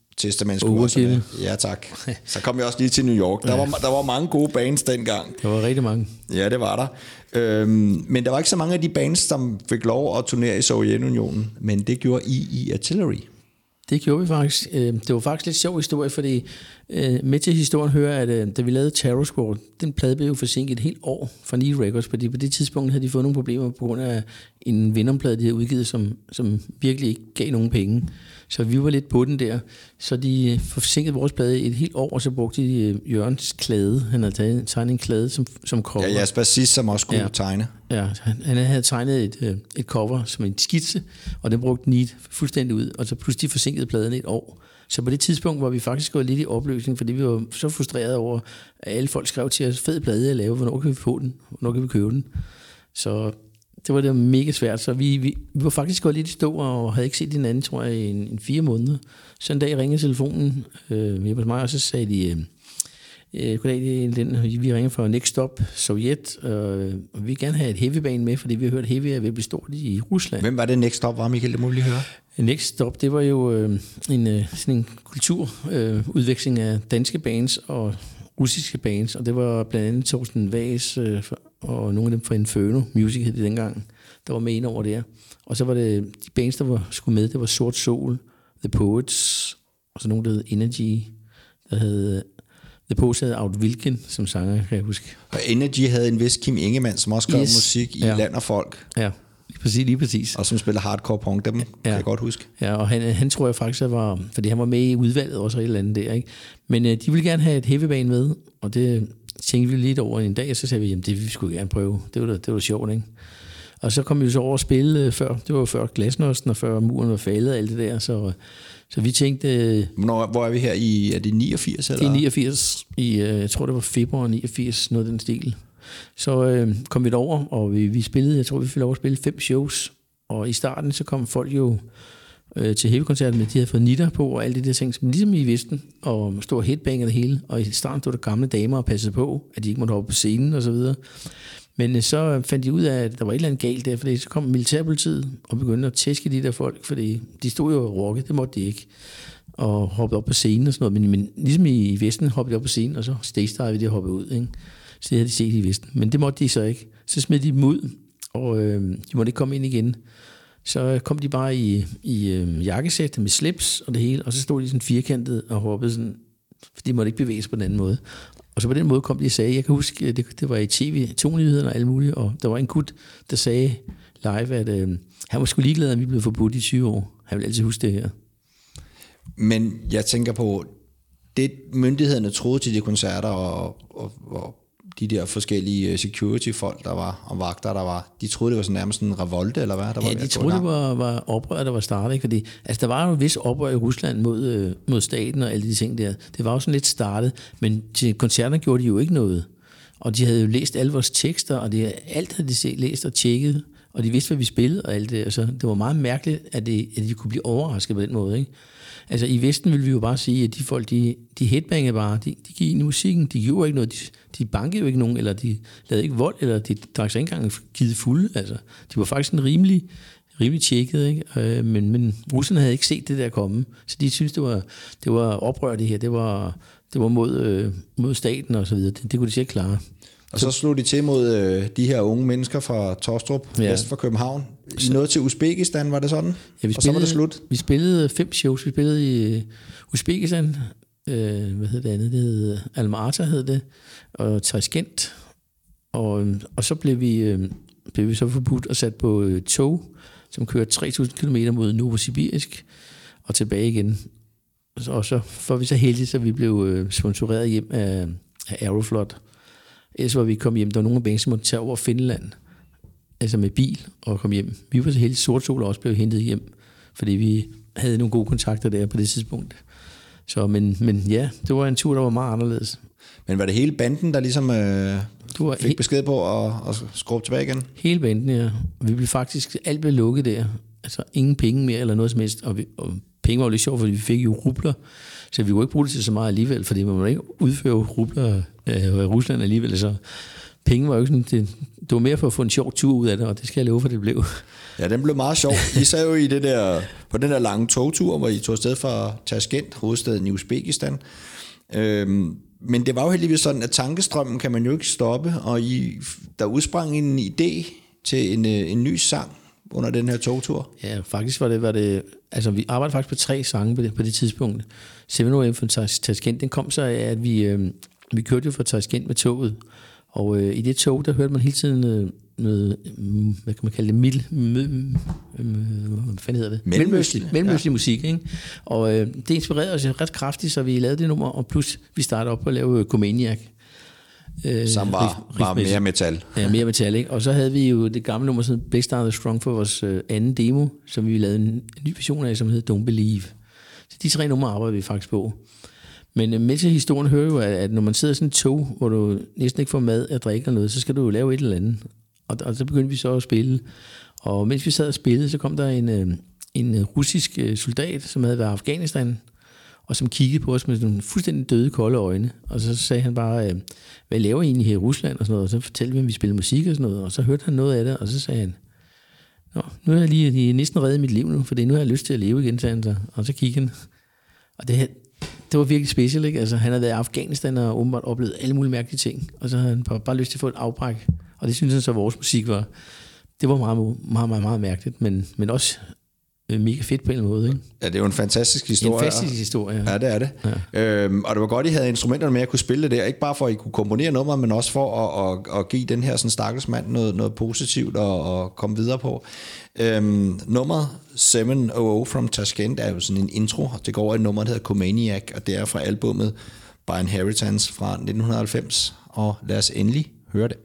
med. Ja, tak. Så kom vi også lige til New York. Der, var, der var mange gode bands dengang. Der var rigtig mange. Ja, det var der. Øhm, men der var ikke så mange af de bands, som fik lov at turnere i Sovjetunionen, men det gjorde I i Artillery. Det gjorde vi faktisk. Øh, Det var faktisk lidt sjov historie, fordi øh, med til historien hører, at øh, da vi lavede Terror Squad, den plade blev jo forsinket et helt år fra Need Records, fordi på det tidspunkt havde de fået nogle problemer på grund af en Venom-plade, de havde udgivet, som, som virkelig ikke gav nogen penge. Så vi var lidt på den der. Så de øh, forsinkede vores plade et helt år, og så brugte de øh, Jørgens klæde. Han havde taget, tegnet en klæde som, som cover. Ja, jeres bassist, som også skulle ja. Tegne. Ja, han, han havde tegnet et, øh, et cover som en skitse, og den brugte Need fuldstændig ud, og så pludselig forsinkede pladen et år. Så på det tidspunkt var vi faktisk gået lidt i opløsning, fordi vi var så frustrerede over, at alle folk skrev til os, fed plade jeg laver, hvornår kan vi få den, hvornår kan vi købe den. Så det var det var mega svært, så vi, vi, vi var faktisk gået lidt i stå, og havde ikke set hinanden, tror jeg, i en, en fire måneder. Så en dag ringede telefonen øh, hjemme hos mig, og så sagde de, øh, Øh, goddag, det er den, vi ringer fra Next Stop Sovjet, øh, og vi vil gerne have et heavyband med, fordi vi har hørt, at heavy er ved at blive stort i Rusland. Hvem var det Next Stop var, Michael? Det må vi lige høre. Next Stop, det var jo øh, en, øh, sådan en kulturudveksling øh, af danske bands og russiske bands, og det var blandt andet Thorsten Vaas øh, og nogle af dem fra Inferno Music hed det dengang, der var med ind over der. Og så var det de bands, der var skulle med, det var Sort Soul, The Poets, og så nogle, der hed Energy, der hed The Poets havde Out Wilken som sanger, kan jeg huske. Og Energy havde en vis Kim Ingemann, som også skrev Yes. musik i Ja. Land og Folk, Ja, lige præcis. Lige præcis. og som spiller hardcore punk. Dem ja. kan jeg godt huske. Ja, og han, han tror jeg faktisk, at var, fordi han var med i udvalget også og et eller andet der, ikke? Men øh, de ville gerne have et heavyband med, og det tænkte vi lidt over en dag, og så sagde vi, jamen det vil vi skulle gerne prøve. Det var da, det var da sjovt, ikke? Og så kom vi så over at spille øh, før, det var jo før glasnosten, og før muren var faldet og alt det der, så, så vi tænkte, øh, Hvornår, hvor er vi her i, er det 89 eller? det er 89, i, øh, jeg tror det var februar 89, noget den stil. Så øh, kom vi derover, og vi, vi spillede, jeg tror vi fik lov at spille fem shows. Og i starten så kom folk jo øh, til hævekoncerten, men med, de havde fået nitter på og alle de der ting, som ligesom i Vesten, og stor headbanger det hele. Og i starten stod der gamle damer og passede på, at de ikke måtte hoppe på scenen og så videre. Men øh, så fandt de ud af, at der var et eller andet galt der, fordi så kom militærpolitiet og begyndte at tæske de der folk, fordi de stod jo og rockede, det måtte de ikke og hoppede op på scenen og sådan noget. Men, men ligesom i, i Vesten hoppede de op på scenen, og så stage vi det hoppede ud. Ikke? Så det havde de set i Vesten. Men det måtte de så ikke. Så smed de dem ud, og øh, de måtte ikke komme ind igen. Så kom de bare i, i øh, jakkesæt med slips og det hele, og så stod de sådan firkantet og hoppede sådan, for de måtte ikke bevæge sig på den anden måde. Og så på den måde kom de og sagde, jeg kan huske, øh, det, det var i tv, to nyheder og alt muligt, og der var en gut, der sagde live, at øh, han var sgu ligeglad, at vi blev forbudt i 20 år. Han vil altid huske det her. Men jeg tænker på, det myndighederne troede til de koncerter, og, og, og de der forskellige øh, security-folk, der var, og vagter, der var, de troede, det var sådan nærmest en revolte, eller hvad? Der var Ja, de troede, det var, var oprør, der var startet. Ikke? Fordi, altså, der var jo en vis oprør i Rusland mod, øh, mod staten og alle de ting der. Det var jo sådan lidt startet, men til koncerterne gjorde de jo ikke noget. Og de havde jo læst alle vores tekster, og det, alt havde de set, læst og tjekket, og de vidste, hvad vi spillede og alt det. Altså, det var meget mærkeligt, at, det, at de kunne blive overrasket på den måde. Ikke? Altså i Vesten vil vi jo bare sige, at de folk, de, de headbangede bare, de, de gik ind i musikken, de gjorde ikke noget, de, de bankede jo ikke nogen, eller de lavede ikke vold, eller de drak sig ikke engang givet fulde. Altså, de var faktisk en rimelig, rimelig tjekket, ikke? Øh, men, men russerne havde ikke set det der komme, så de synes det var, det var oprør det her, det var, det var mod, øh, mod staten og så videre, det, det kunne de ikke klare. Og så slog de til mod øh, de her unge mennesker fra Torstrup, ja. Ja. vest for København. I nåede til Uzbekistan, var det sådan? Ja, vi og så var det slut? Vi spillede fem shows. Vi spillede i øh, Uzbekistan, øh, hvad hed det andet? Det hed Alma-Ata hed det, og Tashkent. Og, øh, og så blev vi, øh, blev vi så forbudt og sat på øh, tog, som kører 3.000 km mod Novosibirsk og tilbage igen. Og så, var vi så heldige, så vi blev øh, sponsoreret hjem af, af Aeroflot. Ellers var vi kommet hjem. Der var nogle af som måtte tage over Finland altså med bil og komme hjem. Vi var så heldige, Sort Sol også blev hentet hjem, fordi vi havde nogle gode kontakter der på det tidspunkt. Så, men, men ja, det var en tur, der var meget anderledes. Men var det hele banden, der ligesom øh, Du var fik he- besked på at, at skrubbe tilbage igen? hele banden, ja. Vi blev faktisk, alt blev lukket der. Altså ingen penge mere eller noget som helst. Og, vi, og penge var jo lidt sjovt, fordi vi fik jo rubler. Så vi kunne ikke bruge det til så meget alligevel, fordi man må ikke udføre rubler øh, i Rusland alligevel. Så penge var jo ikke sådan, det, det var mere for at få en sjov tur ud af det, og det skal jeg love for, det blev. Ja, den blev meget sjov. I sad jo i det der, på den der lange togtur, hvor I tog afsted fra Tashkent, hovedstaden i Uzbekistan. Øhm, men det var jo heldigvis sådan, at tankestrømmen kan man jo ikke stoppe, og I, der udsprang en idé til en, øh, en ny sang under den her togtur. Ja, faktisk var det, var det altså vi arbejdede faktisk på tre sange på det, på det tidspunkt. 7 fra Tas- Tashkent, den kom så af, at vi, øh, vi kørte jo fra Tashkent med toget, og øh, i det tog, der hørte man hele tiden øh, noget, mm, hvad kan man kalde det, mil, mø, øh, hvad fanden hedder det? Mellemøstlig. Mellemøstlig musik, ikke? Og øh, det inspirerede os ret kraftigt, så vi lavede det nummer, og plus vi startede op på at lave Comaniac. Øh, Som var, var mere metal. Ja, mere metal, ikke? Og så havde vi jo det gamle nummer, sådan Best Are The Strong for vores øh, anden demo, som vi lavede en, en ny version af, som hed Don't Believe. Så de tre numre arbejder vi faktisk på. Men øh, med til historien hører jo, at, når man sidder i sådan et tog, hvor du næsten ikke får mad at drikke eller noget, så skal du jo lave et eller andet. Og, og så begyndte vi så at spille. Og mens vi sad og spillede, så kom der en, øh, en øh, russisk soldat, som havde været i Afghanistan, og som kiggede på os med sådan fuldstændig døde, kolde øjne. Og så sagde han bare, hvad laver I egentlig her i Rusland? Og, sådan noget. og så fortalte vi, at vi spiller musik og sådan noget. Og så hørte han noget af det, og så sagde han, Nå, nu er jeg lige lige er næsten reddet mit liv nu, for nu har jeg lyst til at leve igen, sagde han så. Og så kiggede han. Og det, det var virkelig specielt, ikke? Altså, han havde været i Afghanistan og åbenbart oplevet alle mulige mærkelige ting. Og så havde han bare, bare lyst til at få et afbræk. Og det synes han så, at vores musik var. Det var meget, meget, meget, meget mærkeligt, men, men også mega fedt på en måde, ikke? Ja, det er jo en fantastisk En historie. fantastisk historie. Ja, det er det. Ja. Øhm, og det var godt, I havde instrumenterne med at kunne spille det der. Ikke bare for, at I kunne komponere nummer, men også for at, at, at give den her sådan, stakkels mand noget, noget positivt og, og komme videre på. Øhm, nummeret 700 from Tashkent er jo sådan en intro. Det går over et nummer, der hedder Comaniac, og det er fra albummet By Inheritance fra 1990. Og lad os endelig høre det.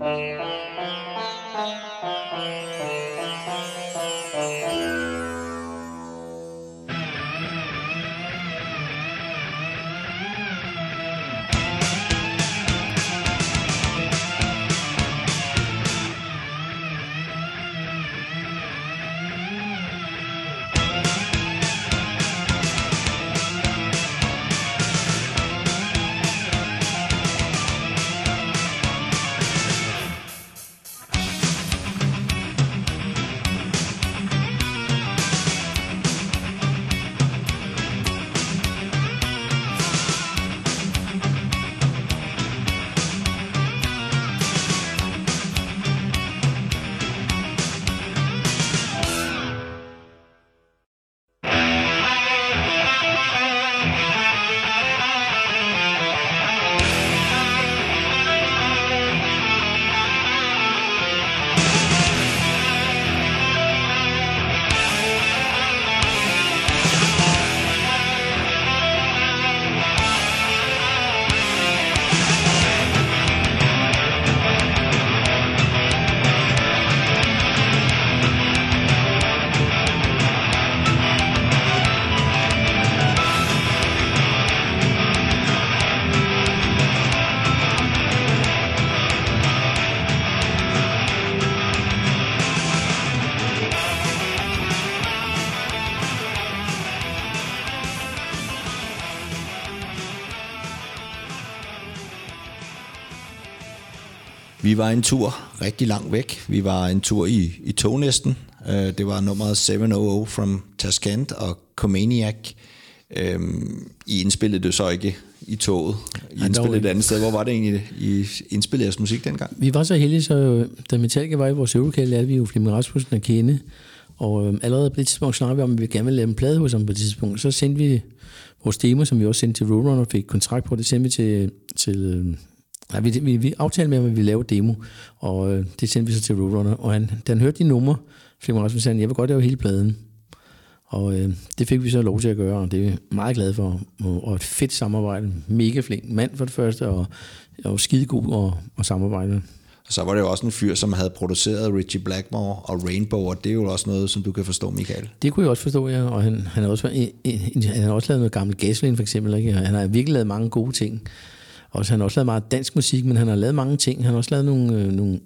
Vi var en tur rigtig langt væk. Vi var en tur i, i tognæsten. Uh, det var nummeret 700 from Tashkent og Comaniac. Um, I indspillede det så ikke i toget. I indspillede et andet sted. Hvor var det egentlig, I indspillede jeres musik dengang? Vi var så heldige, så øh, da Metallica var i vores øvelokale, lærte vi jo Flemming Rasmussen at kende. Og øh, allerede på det tidspunkt snakkede vi om, at vi gerne ville lave en plade hos ham på det tidspunkt. Så sendte vi vores demo, som vi også sendte til Roadrunner og fik kontrakt på. Det sendte vi til... til øh, nej, vi, vi, vi aftalte med ham, at vi ville lave demo, og øh, det sendte vi så til Roadrunner. Og han, da han hørte de numre, Flemming Rasmussen sagde, han, jeg vil godt lave hele pladen. Og øh, det fik vi så lov til at gøre, og det er jeg meget glad for. Og, og et fedt samarbejde. Mega flink mand for det første, og, og skidegod at, at samarbejde. Og så var det jo også en fyr, som havde produceret Richie Blackmore og Rainbow, og det er jo også noget, som du kan forstå, Michael. Det kunne jeg også forstå, ja. Og han, han, har også, været- han har også lavet noget gammel gasoline, for eksempel. Ikke? Og Han har virkelig lavet mange gode ting. Og så han har også lavet meget dansk musik, men han har lavet mange ting. Han har også lavet nogle, øh, nogle,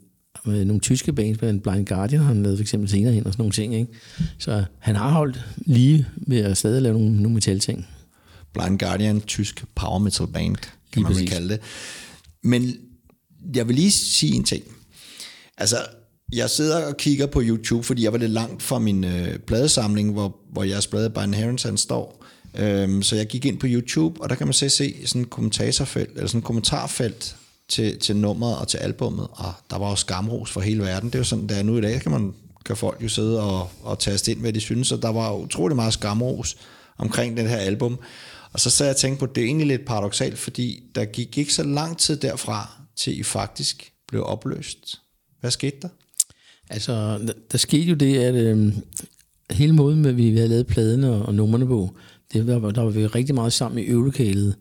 øh, nogle tyske bands, blandt Blind Guardian har han lavet for eksempel senere hen og sådan nogle ting. Ikke? Så han har holdt lige med at stadig lave nogle, nogle metal-ting. Blind Guardian, tysk power metal band, kan Lige man præcis. kalde det. Men jeg vil lige sige en ting. Altså, jeg sidder og kigger på YouTube, fordi jeg var lidt langt fra min øh, pladesamling, hvor, hvor jeres plade By Inheritance han står. Øhm, så jeg gik ind på YouTube, og der kan man se, se sådan en kommentatorfelt, eller sådan et kommentarfelt til, til nummeret og til albummet, og der var jo skamros for hele verden. Det er jo sådan, der nu i dag, kan man kan folk jo sidde og, og taste ind, hvad de synes, og der var utrolig meget skamros omkring den her album. Og så sad jeg og tænkte på, at det er egentlig lidt paradoxalt, fordi der gik ikke så lang tid derfra, til I faktisk blev opløst. Hvad skete der? Altså, der, der skete jo det, at øh, hele måden, med, vi havde lavet pladen og, og numrene på, det var, der var vi rigtig meget sammen i øvelokalet.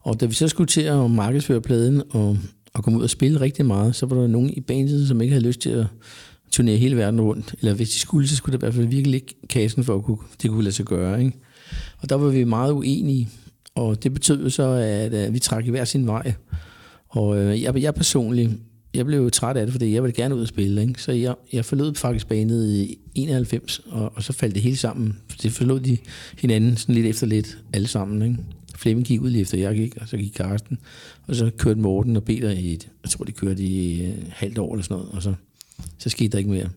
Og da vi så skulle til at markedsføre pladen og, og komme ud og spille rigtig meget, så var der nogen i bandet, som ikke havde lyst til at turnere hele verden rundt. Eller hvis de skulle, så skulle der i hvert fald virkelig ikke kassen for, at kunne, det kunne lade sig gøre. Ikke? Og der var vi meget uenige. Og det betød jo så, at, at vi trak i hver sin vej. Og øh, jeg, jeg personligt, jeg blev jo træt af det, fordi jeg ville gerne ud og spille. Ikke? Så jeg, jeg forlod faktisk banet i 91, og, og så faldt det hele sammen. Det forlod de hinanden sådan lidt efter lidt, alle sammen. Ikke? Flemming gik ud lige efter jeg gik, og så gik Karsten. Og så kørte Morten og Peter i et, jeg tror de kørte i et halvt år eller sådan noget, og så, så skete der ikke mere.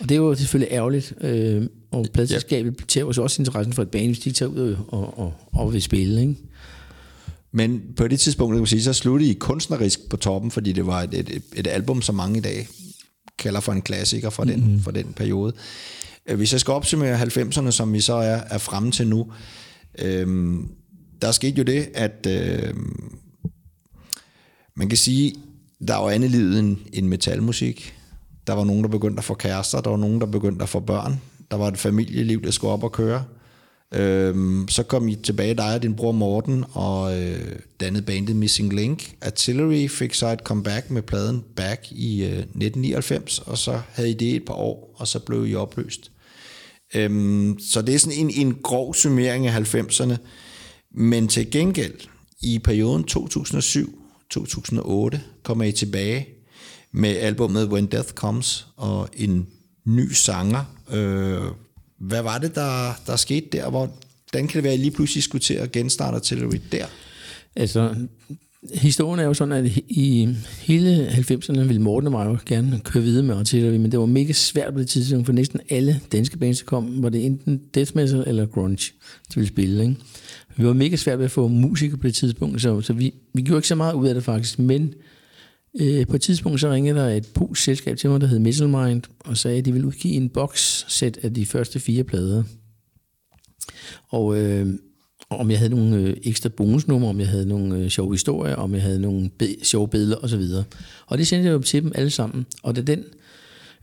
Og det jo selvfølgelig ærgerligt, øh, og pladselskabet tager jo så også interessen for et bane, hvis de tager ud og, og, og vil spille. Ikke? Men på det tidspunkt, kan man sige, så sluttede I kunstnerisk på toppen, fordi det var et, et, et album, som mange i dag kalder for en klassiker fra den, mm-hmm. fra den periode. Øh, Hvis jeg skal opsummere 90'erne, som vi så er, er fremme til nu, øhm, der skete jo det, at øhm, man kan sige, der var andet livet end, end metalmusik. Der var nogen, der begyndte at få kærester, der var nogen, der begyndte at få børn. Der var et familieliv, der skulle op og køre. Øhm, så kom I tilbage, dig og din bror Morten, og øh, dannede bandet Missing Link. Artillery fik så et comeback med pladen Back i øh, 1999, og så havde I det et par år, og så blev I opløst. Øhm, så det er sådan en, en grov summering af 90'erne. Men til gengæld, i perioden 2007-2008, kommer I tilbage med albumet When Death Comes, og en ny sanger. Øh, hvad var det, der, der skete der? Hvordan kan det være, at I lige pludselig skulle til at genstarte Artillery der? Altså, historien er jo sådan, at i hele 90'erne ville Morten og mig jo gerne køre videre med artillery, men det var mega svært på det tidspunkt, for næsten alle danske bands, der kom, var det enten death metal eller grunge, de ville spille. Ikke? Vi var mega svært ved at få musikere på det tidspunkt, så, så vi, vi gjorde ikke så meget ud af det faktisk, men øh, på et tidspunkt så ringede der et polsk selskab til mig, der hed Misselmind, og sagde, at de ville udgive en box-sæt af de første fire plader. Og øh, og om jeg havde nogle øh, ekstra bonusnumre, om jeg havde nogle øh, sjove historier, om jeg havde nogle be- sjove billeder osv. Og det sendte jeg jo til dem alle sammen. Og det den,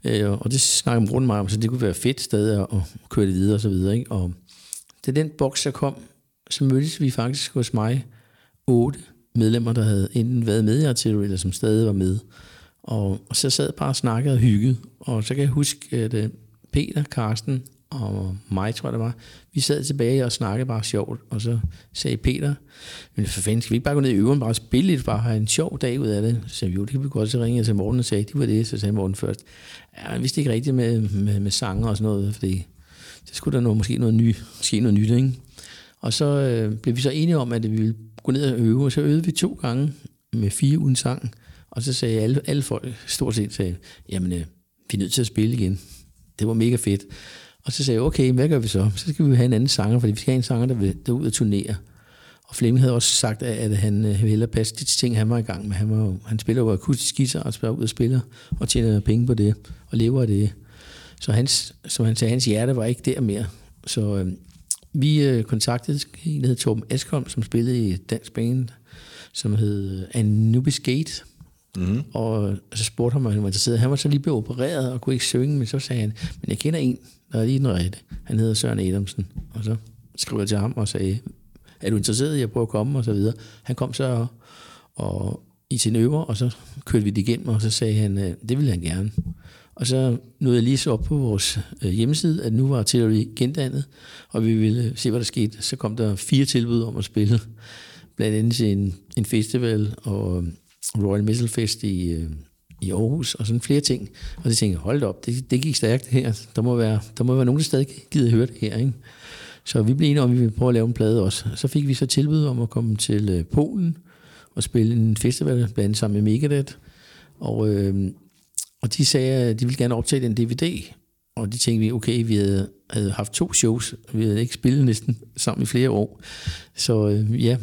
øh, og det snakkede rundt mig om, så det kunne være fedt stadig at, at køre det videre og så videre. Ikke? Og da den boks der kom, så mødtes vi faktisk hos mig otte medlemmer, der havde enten været med i Artillery, eller som stadig var med. Og, og så sad jeg bare og snakkede og hyggede. Og så kan jeg huske, at øh, Peter, Karsten og mig, tror jeg det var, vi sad tilbage og snakkede bare sjovt. Og så sagde Peter, men for fanden, skal vi ikke bare gå ned i øveren, bare spille lidt, bare have en sjov dag ud af det? Så sagde vi, jo, det kan vi godt. Så ringede jeg til Morten og sagde, det var det. Så sagde Morten først, ja, han vidste ikke rigtigt med, med, med sanger og sådan noget, fordi så skulle der noget, måske noget nyt, ske noget nyt, ikke? Og så øh, blev vi så enige om, at vi ville gå ned og øve, og så øvede vi to gange med fire uden sang. Og så sagde alle, alle folk stort set, sagde, jamen, øh, vi er nødt til at spille igen. Det var mega fedt. Og så sagde jeg, okay, hvad gør vi så? Så skal vi have en anden sanger, fordi vi skal have en sanger, der vil derud og turnere. Og Flemming havde også sagt, at han øh, ville hellere passe de ting, han var i gang med. Han, var, han spiller jo akustisk guitar og spiller ud og spiller, og tjener penge på det, og lever af det. Så hans, som han sagde, hans hjerte var ikke der mere. Så øh, vi øh, kontaktede en, der hed Torben Askholm, som spillede i et dansk band, som hed Anubis Gate. Mm-hmm. Og så spurgte ham, om han var interesseret. Han var så lige blevet opereret og kunne ikke synge, men så sagde han, men jeg kender en, der er lige den rette. Han hedder Søren Adamsen. Og så skrev jeg til ham og sagde, er du interesseret i at prøve at komme? Og så videre. Han kom så og, i sin øver, og så kørte vi det igennem, og så sagde han, øh, det ville han gerne. Og så nåede jeg lige så op på vores øh, hjemmeside, at nu var Artillery gendannet, og vi ville øh, se, hvad der skete. Så kom der fire tilbud om at spille, blandt andet til en, en festival og øh, Royal Missile Fest i, i Aarhus, og sådan flere ting. Og så tænkte jeg, hold op, det, det gik stærkt det her. Der må, være, der må være nogen, der stadig gider at høre det her. Ikke? Så vi blev enige om, at vi ville prøve at lave en plade også. Så fik vi så tilbud om at komme til Polen og spille en festival, blandt andet sammen med Megadeth. Og, øh, og de sagde, at de ville gerne optage en DVD. Og de tænkte vi, okay, vi havde, havde haft to shows. Vi havde ikke spillet næsten sammen i flere år. Så øh, ja,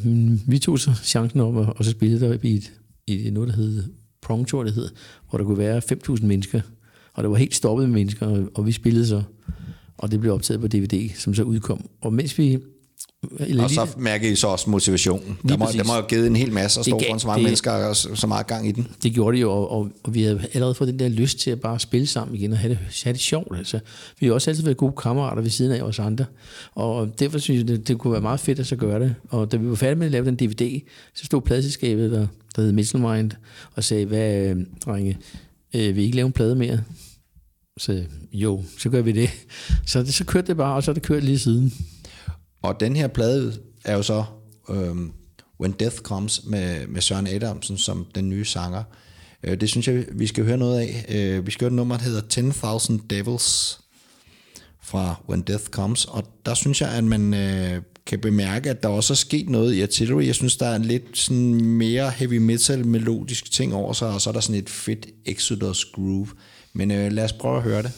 vi tog så chancen om og så spillede der i, et, i noget, der hed Prong Tour, det hed, hvor der kunne være 5.000 mennesker. Og det var helt stoppet med mennesker, og, og vi spillede så. Og det blev optaget på DVD, som så udkom. Og mens vi... Eller Og så mærker I så også motivationen. Der må, præcis. der må have givet en hel masse at stå foran så mange det- mennesker og så, meget gang i den. Det gjorde det jo, og, og, og vi havde allerede fået den der lyst til at bare spille sammen igen og have det, have det sjovt. Altså. Vi har også altid været gode kammerater ved siden af os andre, og derfor synes jeg, det, det kunne være meget fedt at så gøre det. Og da vi var færdige med at lave den DVD, så stod pladselskabet, der, der hed Mitchelmind, og sagde, hvad, drenge, øh, vil I ikke lave en plade mere? Så jo, så gør vi det. Så, det, så kørte det bare, og så er det kørt lige siden. Og den her plade er jo så øhm, When Death Comes med, med Søren Adamsen som den nye sanger. Øh, det synes jeg, vi skal høre noget af. Øh, vi skal høre et nummer, der hedder 10.000 Devils fra When Death Comes. Og der synes jeg, at man øh, kan bemærke, at der også er sket noget i Artillery. Jeg synes, der er en lidt sådan mere heavy metal melodisk ting over sig, og så er der sådan et fedt Exodus groove. Men øh, lad os prøve at høre det.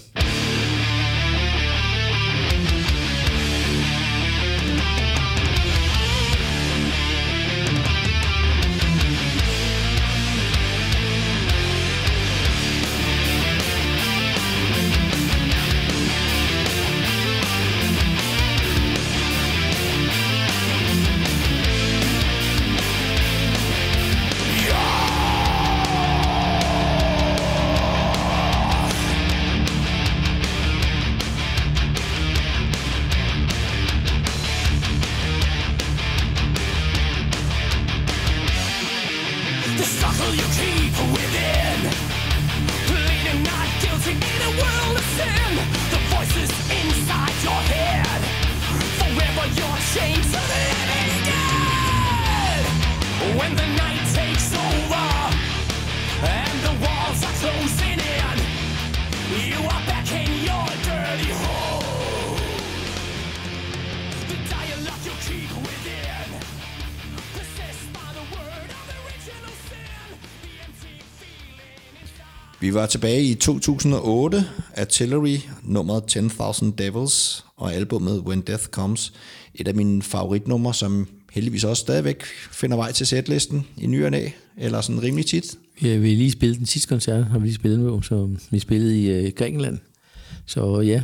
Var tilbage i 2008, Artillery, nummeret 10.000 Devils, og albumet When Death Comes. Et af mine favoritnumre, som heldigvis også stadigvæk finder vej til setlisten i ny og næ, eller sådan rimelig tit. Vi vi lige spillet den sidste koncert, har vi lige spillet med, så vi spillede i øh, Grækenland. Så ja,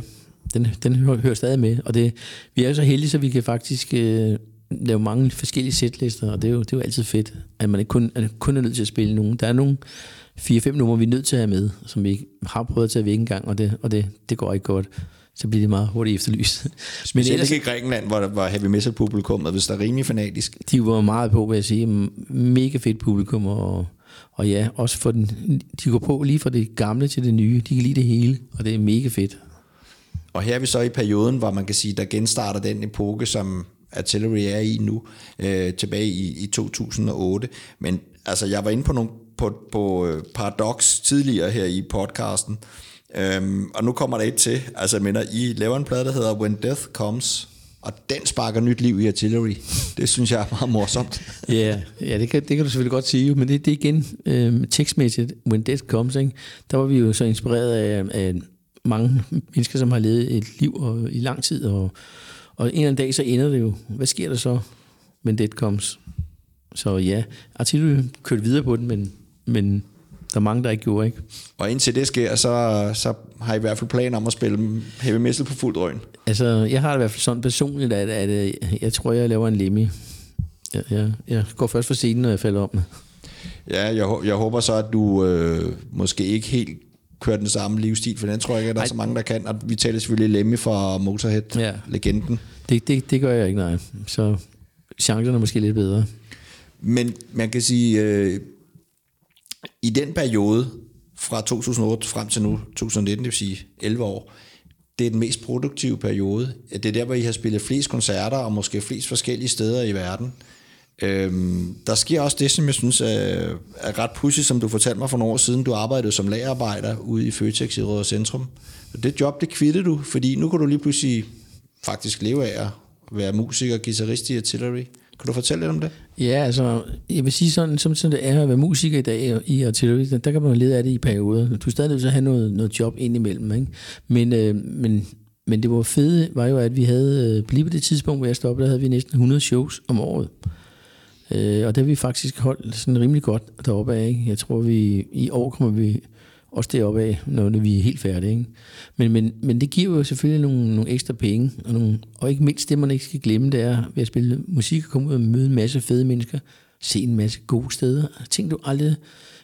den, den hører, hører stadig med. Og det, vi er jo så heldige, så vi kan faktisk øh, lave mange forskellige setlister, og det er, jo, det er jo altid fedt, at man ikke kun, at kun er nødt til at spille nogen. Der er nogle 4-5 numre, vi er nødt til at have med, som vi har prøvet at tage væk en gang, og det, og det, det går ikke godt. Så bliver det meget hurtigt efterlyst. Men ellers, ikke i Grækenland, hvor, hvor heavy metal publikummet, hvis der er rimelig fanatisk. de var meget på, vil jeg sige. Mega fedt publikum, og, og ja, også for den, de går på lige fra det gamle til det nye. De kan lide det hele, og det er mega fedt. Og her er vi så i perioden, hvor man kan sige, der genstarter den epoke, som Artillery er i nu, øh, tilbage i, i 2008. Men altså, jeg var inde på, nogle, på, på øh, Paradox tidligere her i podcasten, øhm, og nu kommer der et til. Altså, jeg mener, I laver en plade, der hedder When Death Comes, Og den sparker nyt liv i Artillery. Det synes jeg er meget morsomt. Ja, ja det, kan, det kan du selvfølgelig godt sige, men det, det er igen øh, tekstmæssigt, When Death Comes, ikke? der var vi jo så inspireret af, af mange mennesker, som har levet et liv og, i lang tid, og, og en eller anden dag, så ender det jo. Hvad sker der så, When Death Comes? Så ja, Artillery kørte videre på den, men, men der er mange, der ikke gjorde, ikke? Og indtil det sker, så, så har I i hvert fald planer om at spille heavy metal på fuld drøn. Altså, jeg har det i hvert fald sådan personligt, at, at, at jeg tror, jeg laver en lemmy. Jeg, jeg, jeg går først for scenen, når jeg falder om. Ja, jeg, jeg håber så, at du øh, måske ikke helt kører den samme livsstil, for den tror jeg ikke, at der er Ej. så mange, der kan. Og vi taler selvfølgelig Lemmy fra Motorhead, Ja. legenden. Det, det, det gør jeg ikke, nej. Så chancerne er måske lidt bedre. Men man kan sige, øh, i den periode fra 2008 frem til nu, 2019, det vil sige 11 år, det er den mest produktive periode. Det er der, hvor I har spillet flest koncerter, og måske flest forskellige steder i verden. Øhm, der sker også det, som jeg synes er, er ret pudsigt, som du fortalte mig for nogle år siden. Du arbejdede som lagerarbejder ude i Føtex i Røde Centrum. Og det job, det kvittede du, fordi nu kan du lige pludselig faktisk leve af at være musiker og guitarist i Artillery. Kan du fortælle lidt om det? Ja, altså, jeg vil sige sådan, som, sådan det er at være musiker i dag i Artillery, der, kan man lede af det i perioder. Du er stadig nødt til at have noget, noget job indimellem, ikke? Men, øh, men, men det var fede, var jo, at vi havde, øh, lige på det tidspunkt, hvor jeg stoppede, der havde vi næsten 100 shows om året. Øh, og det har vi faktisk holdt sådan rimelig godt deroppe af. Ikke? Jeg tror, vi i år kommer vi også deroppe af, når vi er helt færdige. Ikke? Men, men, men det giver jo selvfølgelig nogle, nogle ekstra penge, og, nogle, og ikke mindst det, man ikke skal glemme, det er ved at spille musik og komme ud og møde en masse fede mennesker, se en masse gode steder. Ting du aldrig...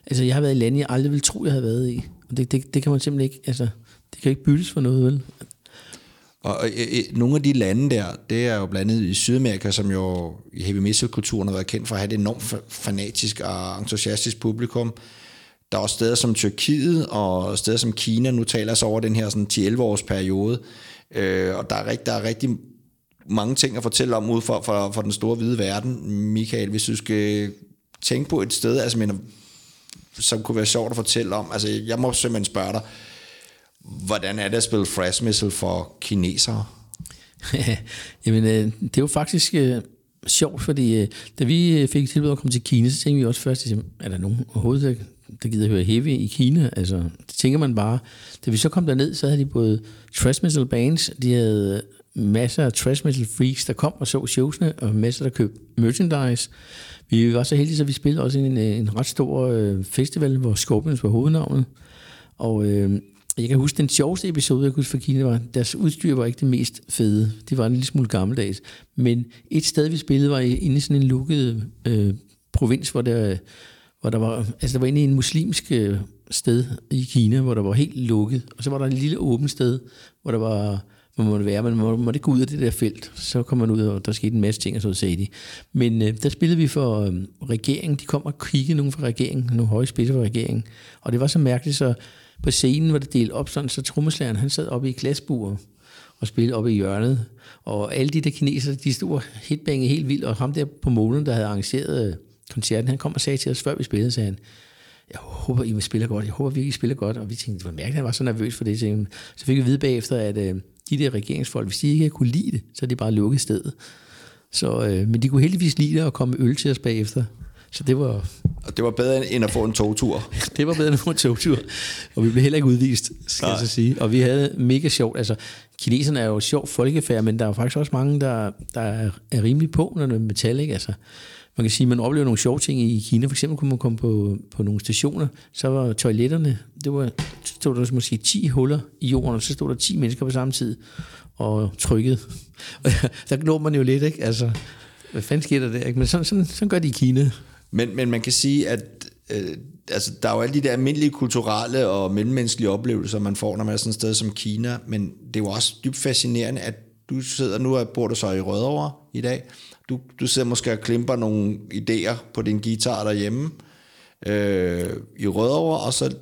Altså, jeg har været i lande, jeg aldrig ville tro, jeg havde været i. Og det, det, det kan man simpelthen ikke... Altså, det kan ikke byttes for noget, vel? Og og øh, øh, nogle af de lande der, det er jo blandt andet i Sydamerika, som jo i heavy metal-kulturen har været kendt for at have et enormt fanatisk og entusiastisk publikum. Der er også steder som Tyrkiet og steder som Kina, nu taler så over den her sådan 10-11 års periode. Øh, og der er, rigt, der er rigtig mange ting at fortælle om ud for, for, for den store hvide verden. Michael, hvis du skal tænke på et sted, altså, mener, som kunne være sjovt at fortælle om, altså jeg må simpelthen spørge dig, hvordan er det at spille thrash missile for kinesere? Jamen, øh, det er jo faktisk øh, sjovt, fordi øh, da vi øh, fik tilbud at komme til Kina, så tænkte vi også først, at er der nogen overhovedet, der, der gider høre heavy i Kina? Altså, det tænker man bare. Da vi så kom derned, så havde de både trash metal bands, de havde masser af trash metal freaks, der kom og så showsene, og masser, der købte merchandise. Vi var så heldige, så vi spillede også en, øh, en ret stor øh, festival, hvor Scorpions var hovednavnet. Og øh, jeg kan huske, den sjoveste episode, jeg kunne huske fra Kina, var, deres udstyr var ikke det mest fede. Det var en lille smule gammeldags. Men et sted, vi spillede, var i- inde i sådan en lukket øh, provins, hvor der, hvor der var, altså der var inde i en muslimsk øh, sted i Kina, hvor der var helt lukket. Og så var der en lille åbent sted, hvor der var, hvor man måtte være, man må- måtte ikke gå ud af det der felt. Så kom man ud, og der skete en masse ting, og så sagde de. Men øh, der spillede vi for øh, regeringen. De kom og kiggede nogen fra regeringen, nogle høje spidser fra regeringen. Og det var så mærkeligt, så på scenen var det delt op sådan, så trommeslageren, han sad oppe i glasbuer og spillede oppe i hjørnet. Og alle de der kinesere, de stod og hitbangede helt vildt, og ham der på målen, der havde arrangeret øh, koncerten, han kom og sagde til os, før vi spillede, sagde han, jeg håber, I vil spille godt. Jeg håber virkelig, I spiller godt. Og vi tænkte, det var mærkeligt, at han var så nervøs for det. Så, så fik vi at vide bagefter, at øh, de der regeringsfolk, hvis de ikke kunne lide det, så er de bare lukket stedet. Så, øh, men de kunne heldigvis lide det og komme øl til os bagefter. Så det var, Og det var bedre end at få en togtur. det var bedre end en togtur. Og vi blev heller ikke udvist, skal jeg så sige. Og vi havde mega sjovt. Altså, kineserne er jo et sjovt folkefærd, men der er faktisk også mange, der, der er, er rimelig på, når det er metal, ikke? Altså, man kan sige, man oplever nogle sjove ting i Kina. For eksempel kunne man komme på, på nogle stationer, så var toiletterne, det var, så stod der måske 10 huller i jorden, og så stod der 10 mennesker på samme tid og trykkede. Og der glor man jo lidt, ikke? Altså, hvad fanden sker der der? Ikke? Men sådan, sådan, sådan gør de i Kina. Men, men man kan sige, at øh, altså, der er jo alle de der almindelige kulturelle og mellemmenneskelige oplevelser, man får, når man er sådan et sted som Kina, men det er jo også dybt fascinerende, at du sidder nu, og bor du så i Rødovre i dag, du, du sidder måske og klimper nogle idéer på din guitar derhjemme øh, i Rødovre, og så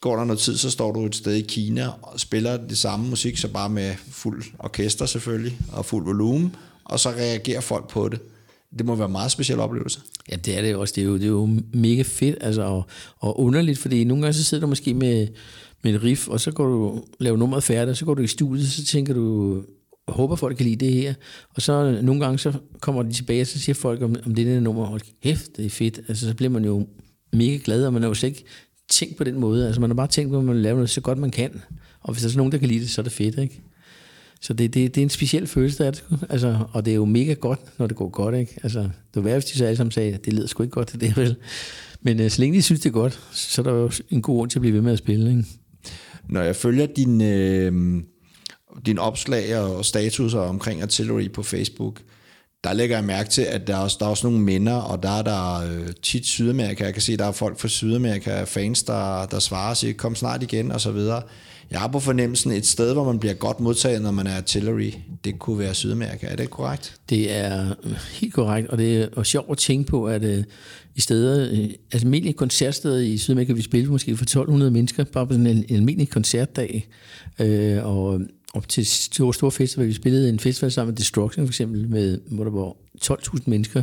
går der noget tid, så står du et sted i Kina og spiller det samme musik, så bare med fuld orkester selvfølgelig, og fuld volumen, og så reagerer folk på det. Det må være en meget speciel oplevelse. Ja, det er det også. Det er jo, det er jo mega fedt altså, og, og underligt, fordi nogle gange så sidder du måske med, med et riff, og så går du laver nummeret færdigt, og så går du i studiet, så tænker du, håber folk kan lide det her. Og så nogle gange, så kommer de tilbage, og så siger folk om, om det der nummer, hold kæft, det er fedt. Altså, så bliver man jo mega glad, og man har jo slet ikke tænkt på den måde. Altså, man har bare tænkt på, at man laver noget så godt man kan. Og hvis der er så nogen, der kan lide det, så er det fedt, ikke? Så det, det, det er en speciel følelse, der er det altså, og det er jo mega godt, når det går godt, ikke? Altså, det var værre, hvis de så alle sammen sagde, det lyder sgu ikke godt, det er vel. Men uh, så længe de synes, det er godt, så er der jo en god grund til at blive ved med at spille, ikke? Når jeg følger din, øh, din opslag og statuser omkring artillery på Facebook, der lægger jeg mærke til, at der er også, der er også nogle minder, og der er der øh, tit Sydamerika. Jeg kan se, at der er folk fra Sydamerika, fans, der, der svarer og siger, kom snart igen, og så videre. Jeg har på fornemmelsen et sted, hvor man bliver godt modtaget, når man er artillery. Det kunne være Sydamerika. Er det korrekt? Det er øh, helt korrekt, og det er og sjovt at tænke på, at øh, i steder, øh, altså almindelige koncertsteder i Sydamerika, vi spillede måske for 1200 mennesker, bare på sådan en, en almindelig koncertdag, øh, og op til store, store festivaler. Vi spillede en festival sammen med Destruction for eksempel, med, hvor der var 12.000 mennesker.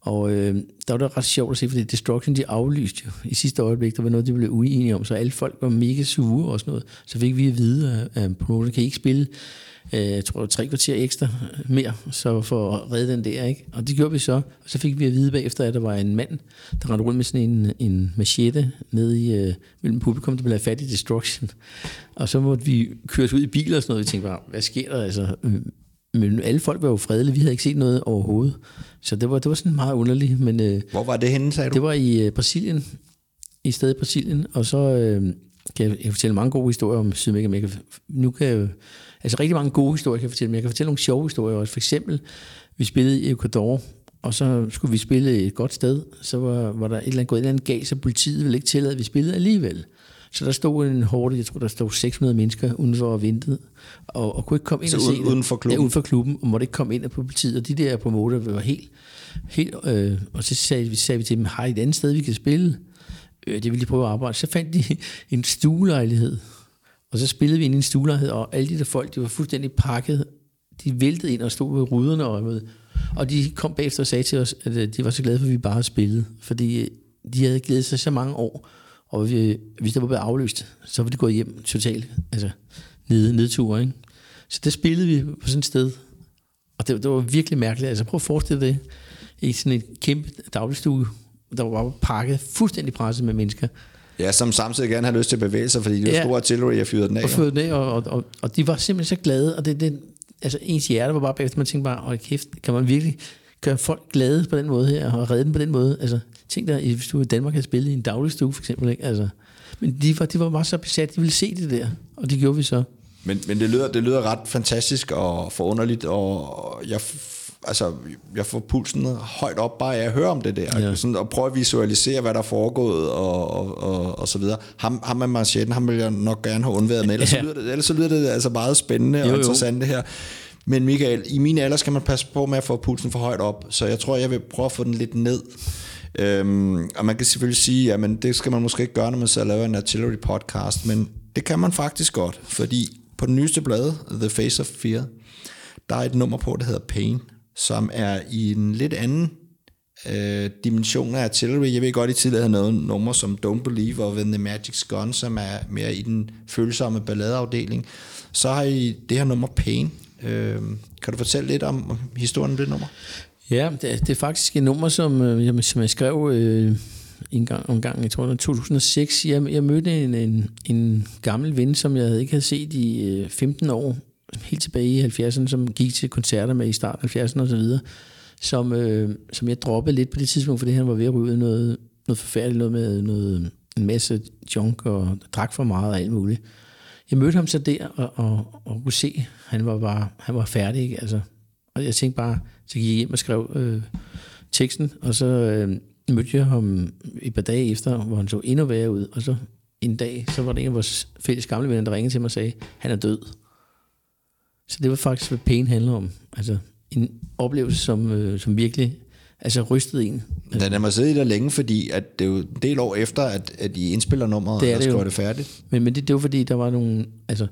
Og øh, der var det ret sjovt at se, fordi Destruction, de aflyste jo i sidste øjeblik. Der var noget, de blev uenige om, så alle folk var mega sure og sådan noget. Så fik vi at vide at, at promoter, kan I ikke spille øh, jeg tror, var tre kvarter ekstra mere, så for at redde den der, ikke? Og det gjorde vi så. Og så fik vi at vide bagefter, at der var en mand, der rendte rundt med sådan en, en machete nede i, øh, mellem publikum, der have fat i Destruction. Og så måtte vi køre ud i biler og sådan noget. Vi tænkte bare, hvad sker der? Altså, øh, men alle folk var jo fredelige. Vi havde ikke set noget overhovedet. Så det var, det var sådan meget underligt. Men øh, Hvor var det henne, sagde du? det var i øh, Brasilien. I stedet i Brasilien. Og så øh, kan jeg, jeg fortælle mange gode historier om Sydamerika. Jeg nu kan jeg altså rigtig mange gode historier kan jeg fortælle, men jeg kan fortælle nogle sjove historier også. For eksempel, vi spillede i Ecuador, og så skulle vi spille et godt sted. Så var, var der et eller andet gået et eller andet galt, så politiet ville ikke tillade, at vi spillede alligevel. Så der stod en hårde, jeg tror, der stod 600 mennesker udenfor og ventede, og, og kunne ikke komme ind Så og se det. uden for klubben? Ja, uden for klubben, og måtte ikke komme ind på politiet. Og de der promoter var helt, helt øh, og så sagde, vi, sagde vi til dem, har I et andet sted, vi kan spille? Øh, det ville de prøve at arbejde. Så fandt de en stuelejlighed, og så spillede vi ind i en stuelejlighed, og alle de der folk, de var fuldstændig pakket. De væltede ind og stod ved ruderne og med. Og de kom bagefter og sagde til os, at øh, de var så glade for, at vi bare spillede. Fordi øh, de havde glædet sig så mange år, og vi, hvis der var blevet afløst, så var de gået hjem totalt. Altså nede, nedtur, ikke? Så der spillede vi på sådan et sted, og det, det var virkelig mærkeligt. Altså prøv at forestille dig det i sådan en kæmpe dagligstue, der var pakket, fuldstændig presset med mennesker. Ja, som samtidig gerne har lyst til at bevæge sig, fordi de var Ja. store artillery og fyrede den af. og fået den af, og, og, og, og de var simpelthen så glade, og det, det, altså ens hjerte var bare bagefter, man tænkte bare, hold kæft, kan man virkelig gøre folk glade på den måde her, og redde dem på den måde? Altså, tænk dig, hvis du i Danmark havde spillet i en dagligstue, for eksempel, ikke? Altså, men de var, de var bare så besat, de ville se det der, og det gjorde vi så. Men, men det, lyder, det lyder ret fantastisk og forunderligt, og jeg, altså, jeg får pulsen højt op bare af at høre om det der, Ja. sådan, og prøve at visualisere, hvad der er foregået, og, og, og, og så videre. Ham, ham med manchetten, ham vil jeg nok gerne have undværet med, ellers, Ja. så, lyder det, ellers så lyder det altså meget spændende og Jo, jo. interessant det her. Men Michael, i min alder skal man passe på med at få pulsen for højt op, så jeg tror, jeg vil prøve at få den lidt ned. Øhm, og man kan selvfølgelig sige, at det skal man måske ikke gøre, når man og laver en artillery podcast, men det kan man faktisk godt, fordi på den nyeste blade, The Face of Fear, der er et nummer på, der hedder Pain, som er i en lidt anden øh, dimension af artillery. Jeg ved godt, I tidligere havde noget nummer som Don't Believe og When the Magic's Gone, som er mere i den følsomme balladeafdeling. Så har I det her nummer Pain. Øh, kan du fortælle lidt om, historien om det nummer? Ja, det, er- det er faktisk et nummer, som, øh, jeg, som jeg skrev øh, en gang, en gang, jeg tror det var 2006. Jeg, jeg mødte en, en, en gammel ven, som jeg ikke havde set i øh, 15 år, helt tilbage i 70'erne, som gik til koncerter med i starten af 70'erne og så videre, som, øh, som jeg droppede lidt på det tidspunkt, fordi han var ved at ryge noget, noget forfærdeligt, noget med noget, en masse junk og drak for meget og alt muligt. Jeg mødte ham så der, og, og, og kunne se, han var bare, han var færdig, ikke? Altså, og jeg tænkte bare, så gik jeg hjem og skrev øh, teksten, og så øh, mødte jeg ham et par dage efter, hvor han så endnu værre ud, og så en dag, så var det en af vores fælles gamle venner, der ringede til mig og sagde, han er død. Så det var faktisk, hvad Pain handler om. Altså en oplevelse, som, øh, som virkelig altså rystede en. Den er mig siddet i der længe, fordi at det er jo en del år efter, at, at I indspiller nummeret, Det er og det det færdigt. Men, men det, det var fordi, der var nogle... Altså,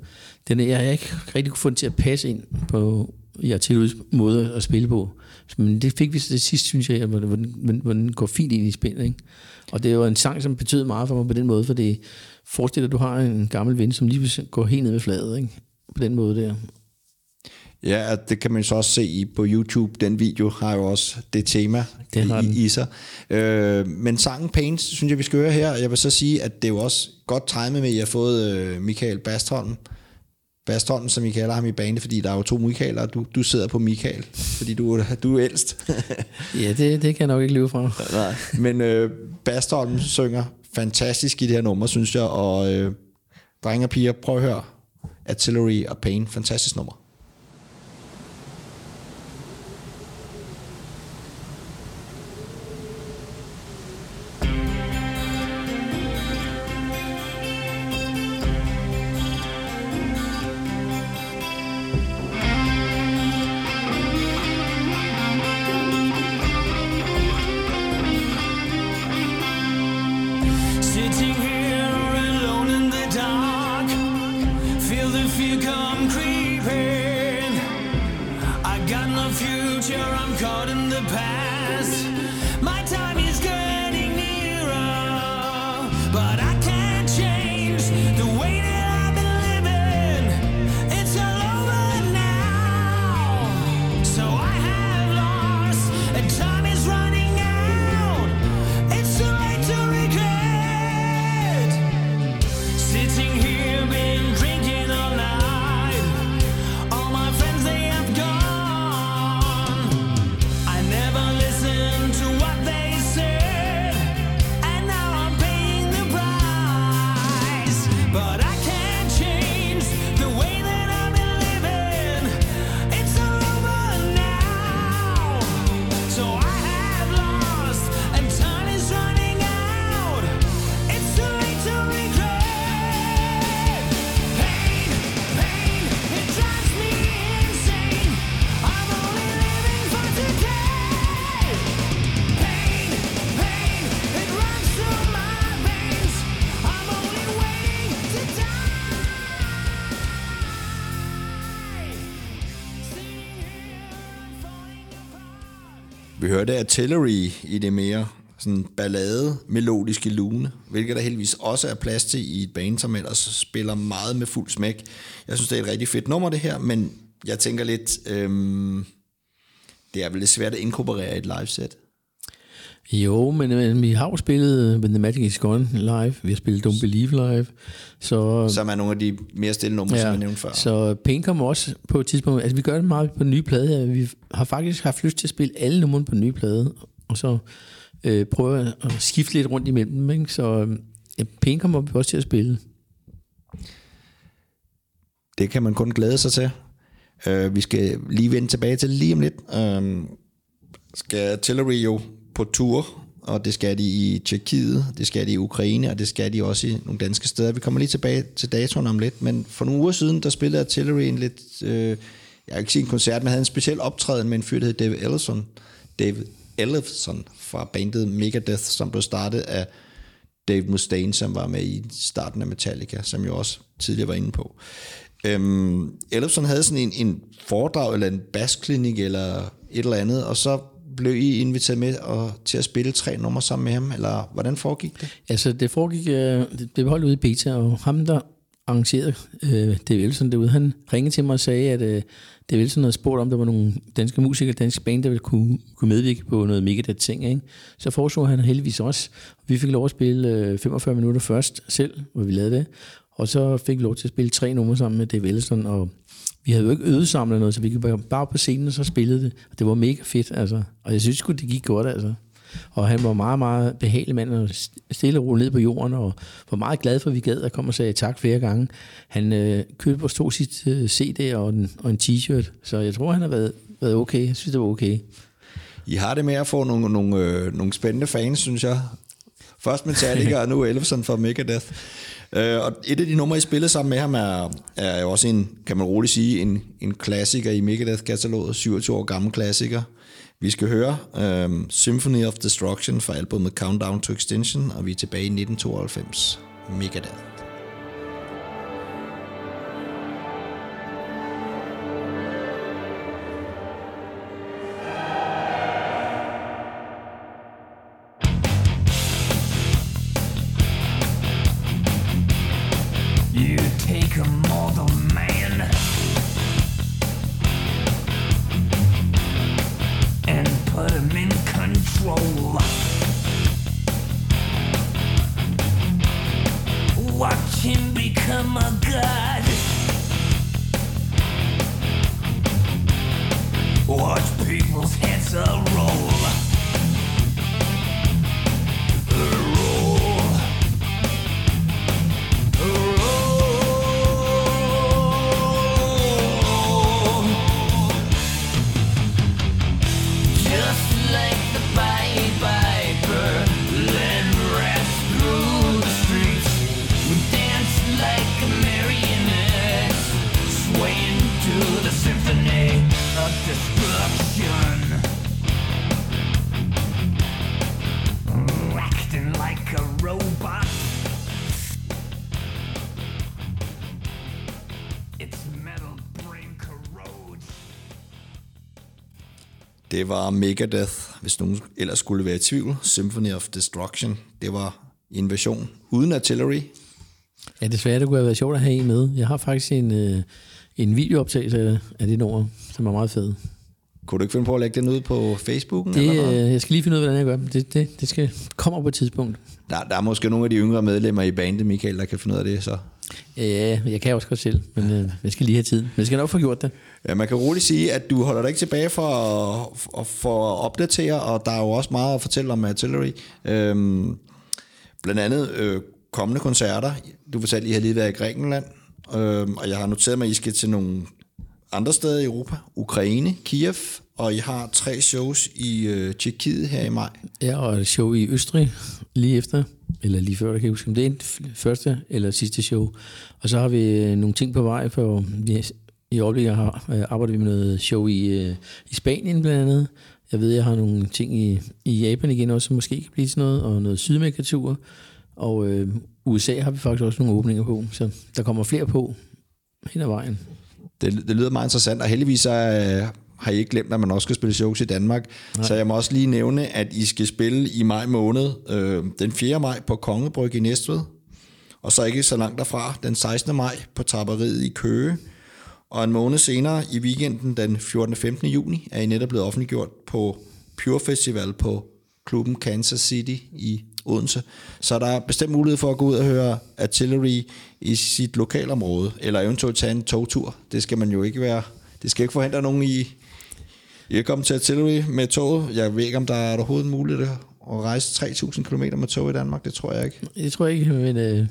den, jeg har ikke rigtig kunne få den til at passe ind på i Artilleriets måde at spille på. Men det fik vi så til sidst, synes jeg, hvor, den, hvor, den går fint ind i spillet. Ikke? Og det var en sang, som betød meget for mig på den måde, for det forestiller, at du har en gammel ven, som lige går helt ned med fladet. Ikke? På den måde der. Ja, det kan man så også se i- på YouTube. Den video har jo også det tema Det har i, den. i sig. Øh, men sangen Pain, synes jeg, vi skal høre her. Jeg vil så sige, at det er jo også godt timet med, at I har fået øh, Michael Bastholm. Bastholm, som I kalder ham i banen, fordi der er jo to Michaeler, og du, du sidder på Michael, fordi du, er- du er ældst. Ja, det, det kan jeg nok ikke leve fra. Nej. Men øh, Bastholm synger fantastisk i det her nummer, synes jeg, og øh, drenge og piger, prøv at høre Artillery og Pain, fantastisk nummer. Hørte Artillery i det mere sådan ballade melodiske lune, hvilket der heldigvis også er plads til i et band, som ellers spiller meget med fuld smæk. Jeg synes, det er et rigtig fedt nummer, det her, men jeg tænker lidt, øhm, det er vel lidt svært at inkorporere i et live-set. Jo, men, men vi har jo spillet the Magic is Gone live. Vi har spillet Don't Believe live. Så, Som er nogle af de mere stille numre, ja, som jeg nævnte før. så Pain kommer også på et tidspunkt. Altså, vi gør det meget på den nye plade. Vi har faktisk haft lyst til at spille alle numrene på den nye plade. Og så øh, prøve at skifte lidt rundt imellem dem. Ikke? Så øh, Pain kommer vi også til at spille. Det kan man kun glæde sig til. Uh, vi skal lige vende tilbage til lige om lidt. Uh, skal Artillery jo på tur, og det skal de i Tjekkiet, det skal de i Ukraine, og det skal de også i nogle danske steder. Vi kommer lige tilbage til datoen om lidt, men for nogle uger siden, der spillede Artillery en lidt, øh, jeg vil ikke sige en koncert, men havde en speciel optræden med en fyr, der hed David Ellison. David Ellison fra bandet Megadeth, som blev startet af Dave Mustaine, som var med i starten af Metallica, som jo også tidligere var inde på. Øhm, Ellison havde sådan en, en foredrag, eller en basklinik, eller et eller andet, og så blev I inviteret med og, til at spille tre numre sammen med ham, eller hvordan foregik det? Altså, det foregik, øh, det blev holdt ude i Beta, og ham, der arrangerede øh, Dave Wilson derude, han ringede til mig og sagde, at øh, Dave Wilson havde spurgt, om der var nogle danske musikere, danske band, der ville kunne, kunne medvirke på noget Megadeth ting. Ikke? Så foreslog han heldigvis også. Vi fik lov at spille øh, 45 minutter først selv, hvor vi lavede det. Og så fik vi lov til at spille tre numre sammen med Dave Ellison og vi havde jo ikke øvet sammen eller noget, så vi gik bare- på scenen, og så spillede det. Og det var mega fedt, altså. Og jeg synes det gik godt, altså. Og han var meget, meget behagelig mand, og stille og ned på jorden, og var meget glad for, at vi gad at komme og sagde tak flere gange. Han øh, købte os to sit øh, CD og en, og en t-shirt, så jeg tror, han har været, været okay. Jeg synes, det var okay. I har det med at få nogle, nogle, øh, nogle spændende fans, synes jeg. Først Metallica, og nu Elfson fra Megadeth. Øh, og et af de numre, I spillede sammen med ham, er, er jo også en, kan man roligt sige, en, en klassiker i Megadeth-kataloget, 27 år gammel klassiker. Vi skal høre øh, Symphony of Destruction fra albumet Countdown to Extinction, og vi er tilbage i 1992. Megadeth. Det var Megadeth, hvis nogen ellers skulle være i tvivl. Symphony of Destruction. Det var en version uden artillery. Ja, desværre, det kunne have været sjovt at have en med. Jeg har faktisk en, øh, en videooptagelse af- det nummer, som er meget fed. Kunne du ikke finde på at lægge den ud på Facebooken? Det, eller noget? øh, jeg skal lige finde ud af, hvordan jeg gør. Det, det, det skal kommer på et tidspunkt. Der, der er måske nogle af de yngre medlemmer i bandet, Michael, der kan finde ud af det. Så. Ja, jeg kan også godt selv, men øh, jeg skal lige have tid. Men jeg skal nok få gjort det. Ja, man kan roligt sige, at du holder dig ikke tilbage for at, for, for at opdatere, og der er jo også meget at fortælle om artillery. Øhm, blandt andet øh, kommende koncerter. Du fortalte, at I har lige været i Grækenland, øhm, og jeg har noteret mig, at I skal til nogle andre steder i Europa. Ukraine, Kiev, og I har tre shows i øh, Tjekkiet her i maj. Ja, og et show i Østrig lige efter, eller lige før, der kan jeg huske, om det er første eller sidste show. Og så har vi øh, nogle ting på vej, for vi, i øjeblikket har, øh, arbejder vi med noget show i, øh, i Spanien blandt andet. Jeg ved, jeg har nogle ting i, i Japan igen også, som måske kan blive sådan noget, og noget sydamerikatur. Og øh, USA har vi faktisk også nogle åbninger på, så der kommer flere på hen ad vejen. Det, det lyder meget interessant, og heldigvis så, øh, har I ikke glemt, at man også skal spille shows i Danmark. Nej. Så jeg må også lige nævne, at I skal spille i maj måned, øh, den 4. maj på Kongebryg i Næstved, og så ikke så langt derfra, den 16. maj på Tapperiet i Køge, og en måned senere i weekenden den 14. og 15. juni er I netop blevet offentliggjort på Pure Festival på klubben Kansas City i Odense. Så der er bestemt mulighed for at gå ud og høre artillery i sit lokalområde, eller eventuelt tage en togtur. Det skal man jo ikke være. Det skal ikke forhindre nogen i, at komme til artillery med toget. Jeg ved ikke, om der er overhovedet muligt at rejse 3.000 km med tog i Danmark. Det tror jeg ikke. Det tror jeg ikke, men øh,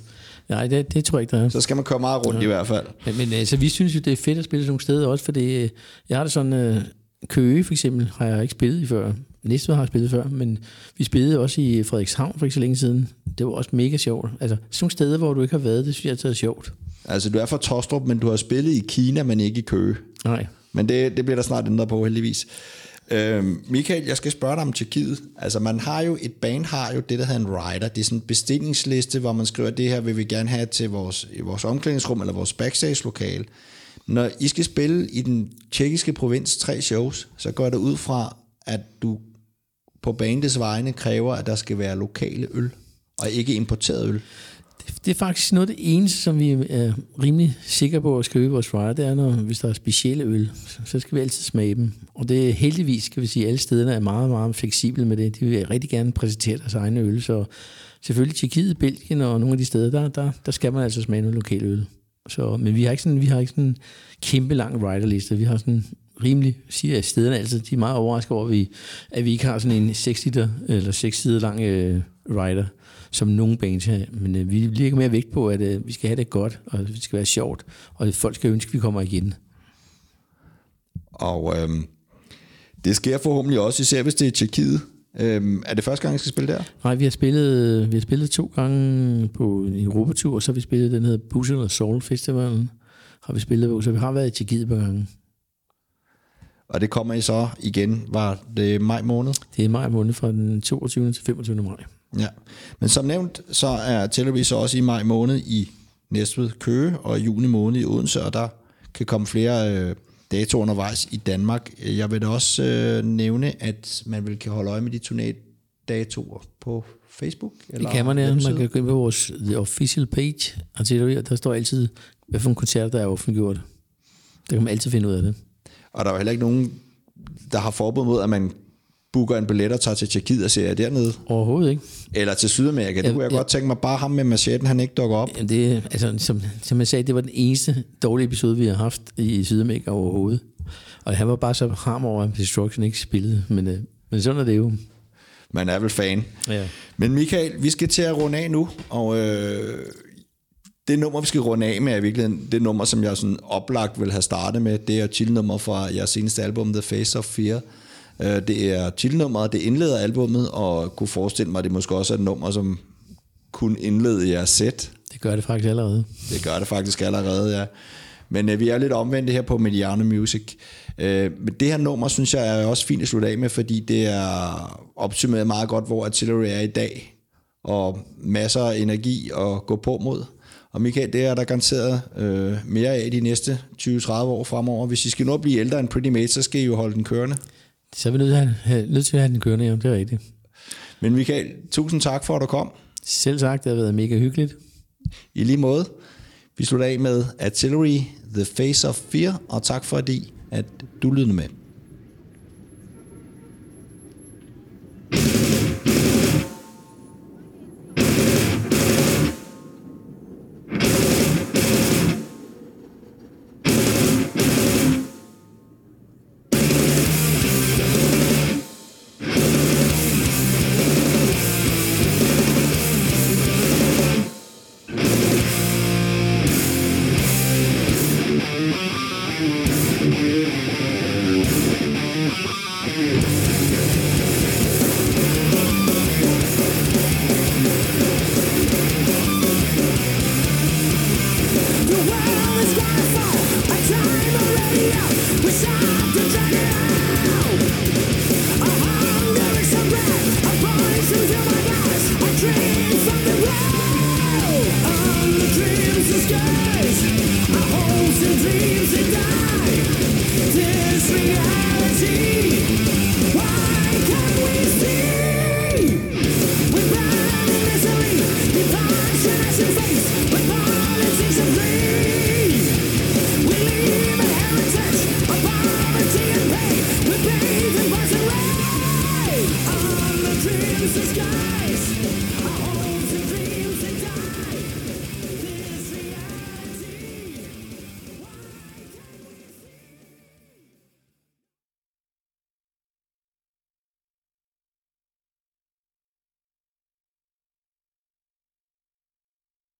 nej, det, det tror jeg ikke, der er. Så skal man køre meget rundt ja. i hvert fald. Men, men altså, vi synes jo, det er fedt at spille sådan nogle steder også, fordi øh, jeg har det sådan, øh, Køge for eksempel, har jeg ikke spillet i før. Næstved har spillet før, men vi spillede også i Frederikshavn for ikke så længe siden. Det var også mega sjovt. Altså, sådan nogle steder, hvor du ikke har været, det synes jeg altid er sjovt. Altså, du er fra Tostrup, men du har spillet i Kina, men ikke i Køge. Nej. Men det, det bliver der snart ændret på, heldigvis. Øhm, Michael, jeg skal spørge dig om Tjekkiet. Altså, man har jo, et band har jo det, der hedder en rider. Det er sådan en bestillingsliste, hvor man skriver, det her vil vi gerne have til vores, vores omklædningsrum eller vores backstage-lokale. Når I skal spille i den tjekkiske provins tre shows, så går det ud fra, at du på bandets vegne kræver, at der skal være lokale øl, og ikke importeret øl. Det er faktisk noget af det eneste, som vi er rimelig sikre på at skrive i vores flyer, det er, når, hvis der er specielle øl, så- så skal vi altid smage dem. Og det er heldigvis, skal vi sige, alle stederne er meget, meget fleksible med det. De vil rigtig gerne præsentere deres egne øl, så selvfølgelig Tjekkiet, Belgien og nogle af de steder, der, der, der skal man altså smage noget lokal øl. Så, men vi har ikke sådan, vi har ikke sådan en kæmpe lang riderliste. Vi har sådan rimelig, siger jeg, stederne altid, de er meget overrasket over, at vi, at vi ikke har sådan en 6 liter eller 6 sider lang øh, rider, som nogle bands har. Men øh, vi lægger mere vægt på, at øh, vi skal have det godt, og det skal være sjovt, og at folk skal ønske, at vi kommer igen. Og øhm, det sker forhåbentlig også, især hvis det er Tjekkiet. Øhm, er det første gang, I skal spille der? Nej, vi har spillet, vi har spillet to gange på en Europatur, og så har vi spillet den hedder Bussel og Soul Festivalen, har vi spillet på, så vi har været i Tjekkiet på gange. Og det kommer I så igen, var det maj måned? Det er maj måned fra den 22. til 25. maj. Ja. Men som nævnt, så er Televis så også i maj måned i Næstved Køge, og i juni måned i Odense, og der kan komme flere øh, datoer undervejs i Danmark. Jeg vil da også øh, nævne, at man vil kan holde øje med de turné-datoer på Facebook. Det kan man, ja. Man kan gå ind på vores the official page, og se der, står altid, hvad for en koncert, der er offentliggjort. Der kan man altid finde ud af det. Og der er jo heller ikke nogen, der har forbud mod, at man booker en billet og tager til Tjekkiet og ser jer dernede. Overhovedet ikke. Eller til Sydamerika. Det kunne jeg ja. godt tænke mig. Bare ham med machetten, han ikke dukker op. Jamen, Det, altså, som, som jeg sagde, det var den eneste dårlige episode, vi har haft i Sydamerika overhovedet. Og han var bare så ham over, at Destruction ikke spillede. Men, øh, men sådan er det jo. Man er vel fan. Ja. Men Michael, vi skal til at runde af nu, og øh, det nummer, vi skal runde af med, er virkelig det nummer, som jeg sådan oplagt vil have startet med. Det er titelnummer fra jeres seneste album, The Face of Fear. Øh, det er titelnummeret, det indleder albummet, og kunne forestille mig, at det måske også er et nummer, som kunne indlede jeres sæt. Det gør det faktisk allerede. Det gør det faktisk allerede, ja. Men øh, vi er lidt omvendte her på Mediano Music. Øh, men det her nummer, synes jeg, er også fint at slutte af med, fordi det er opsummeret meget godt, hvor Artillery er i dag. Og masser af energi at gå på mod. Og Michael, det er der garanteret øh, mere af de næste 20-30 år fremover. Hvis I skal nå at blive ældre end Pretty Mate, så skal I jo holde den kørende. Så er vi nødt til at have, nødt til at have den kørende, ja, det er rigtigt. Men Michael, tusind tak for, at du kom. Selv sagt, det har været mega hyggeligt. I lige måde. Vi slutter af med Artillery, The Face of Fear, og tak fordi, at du lyttede med.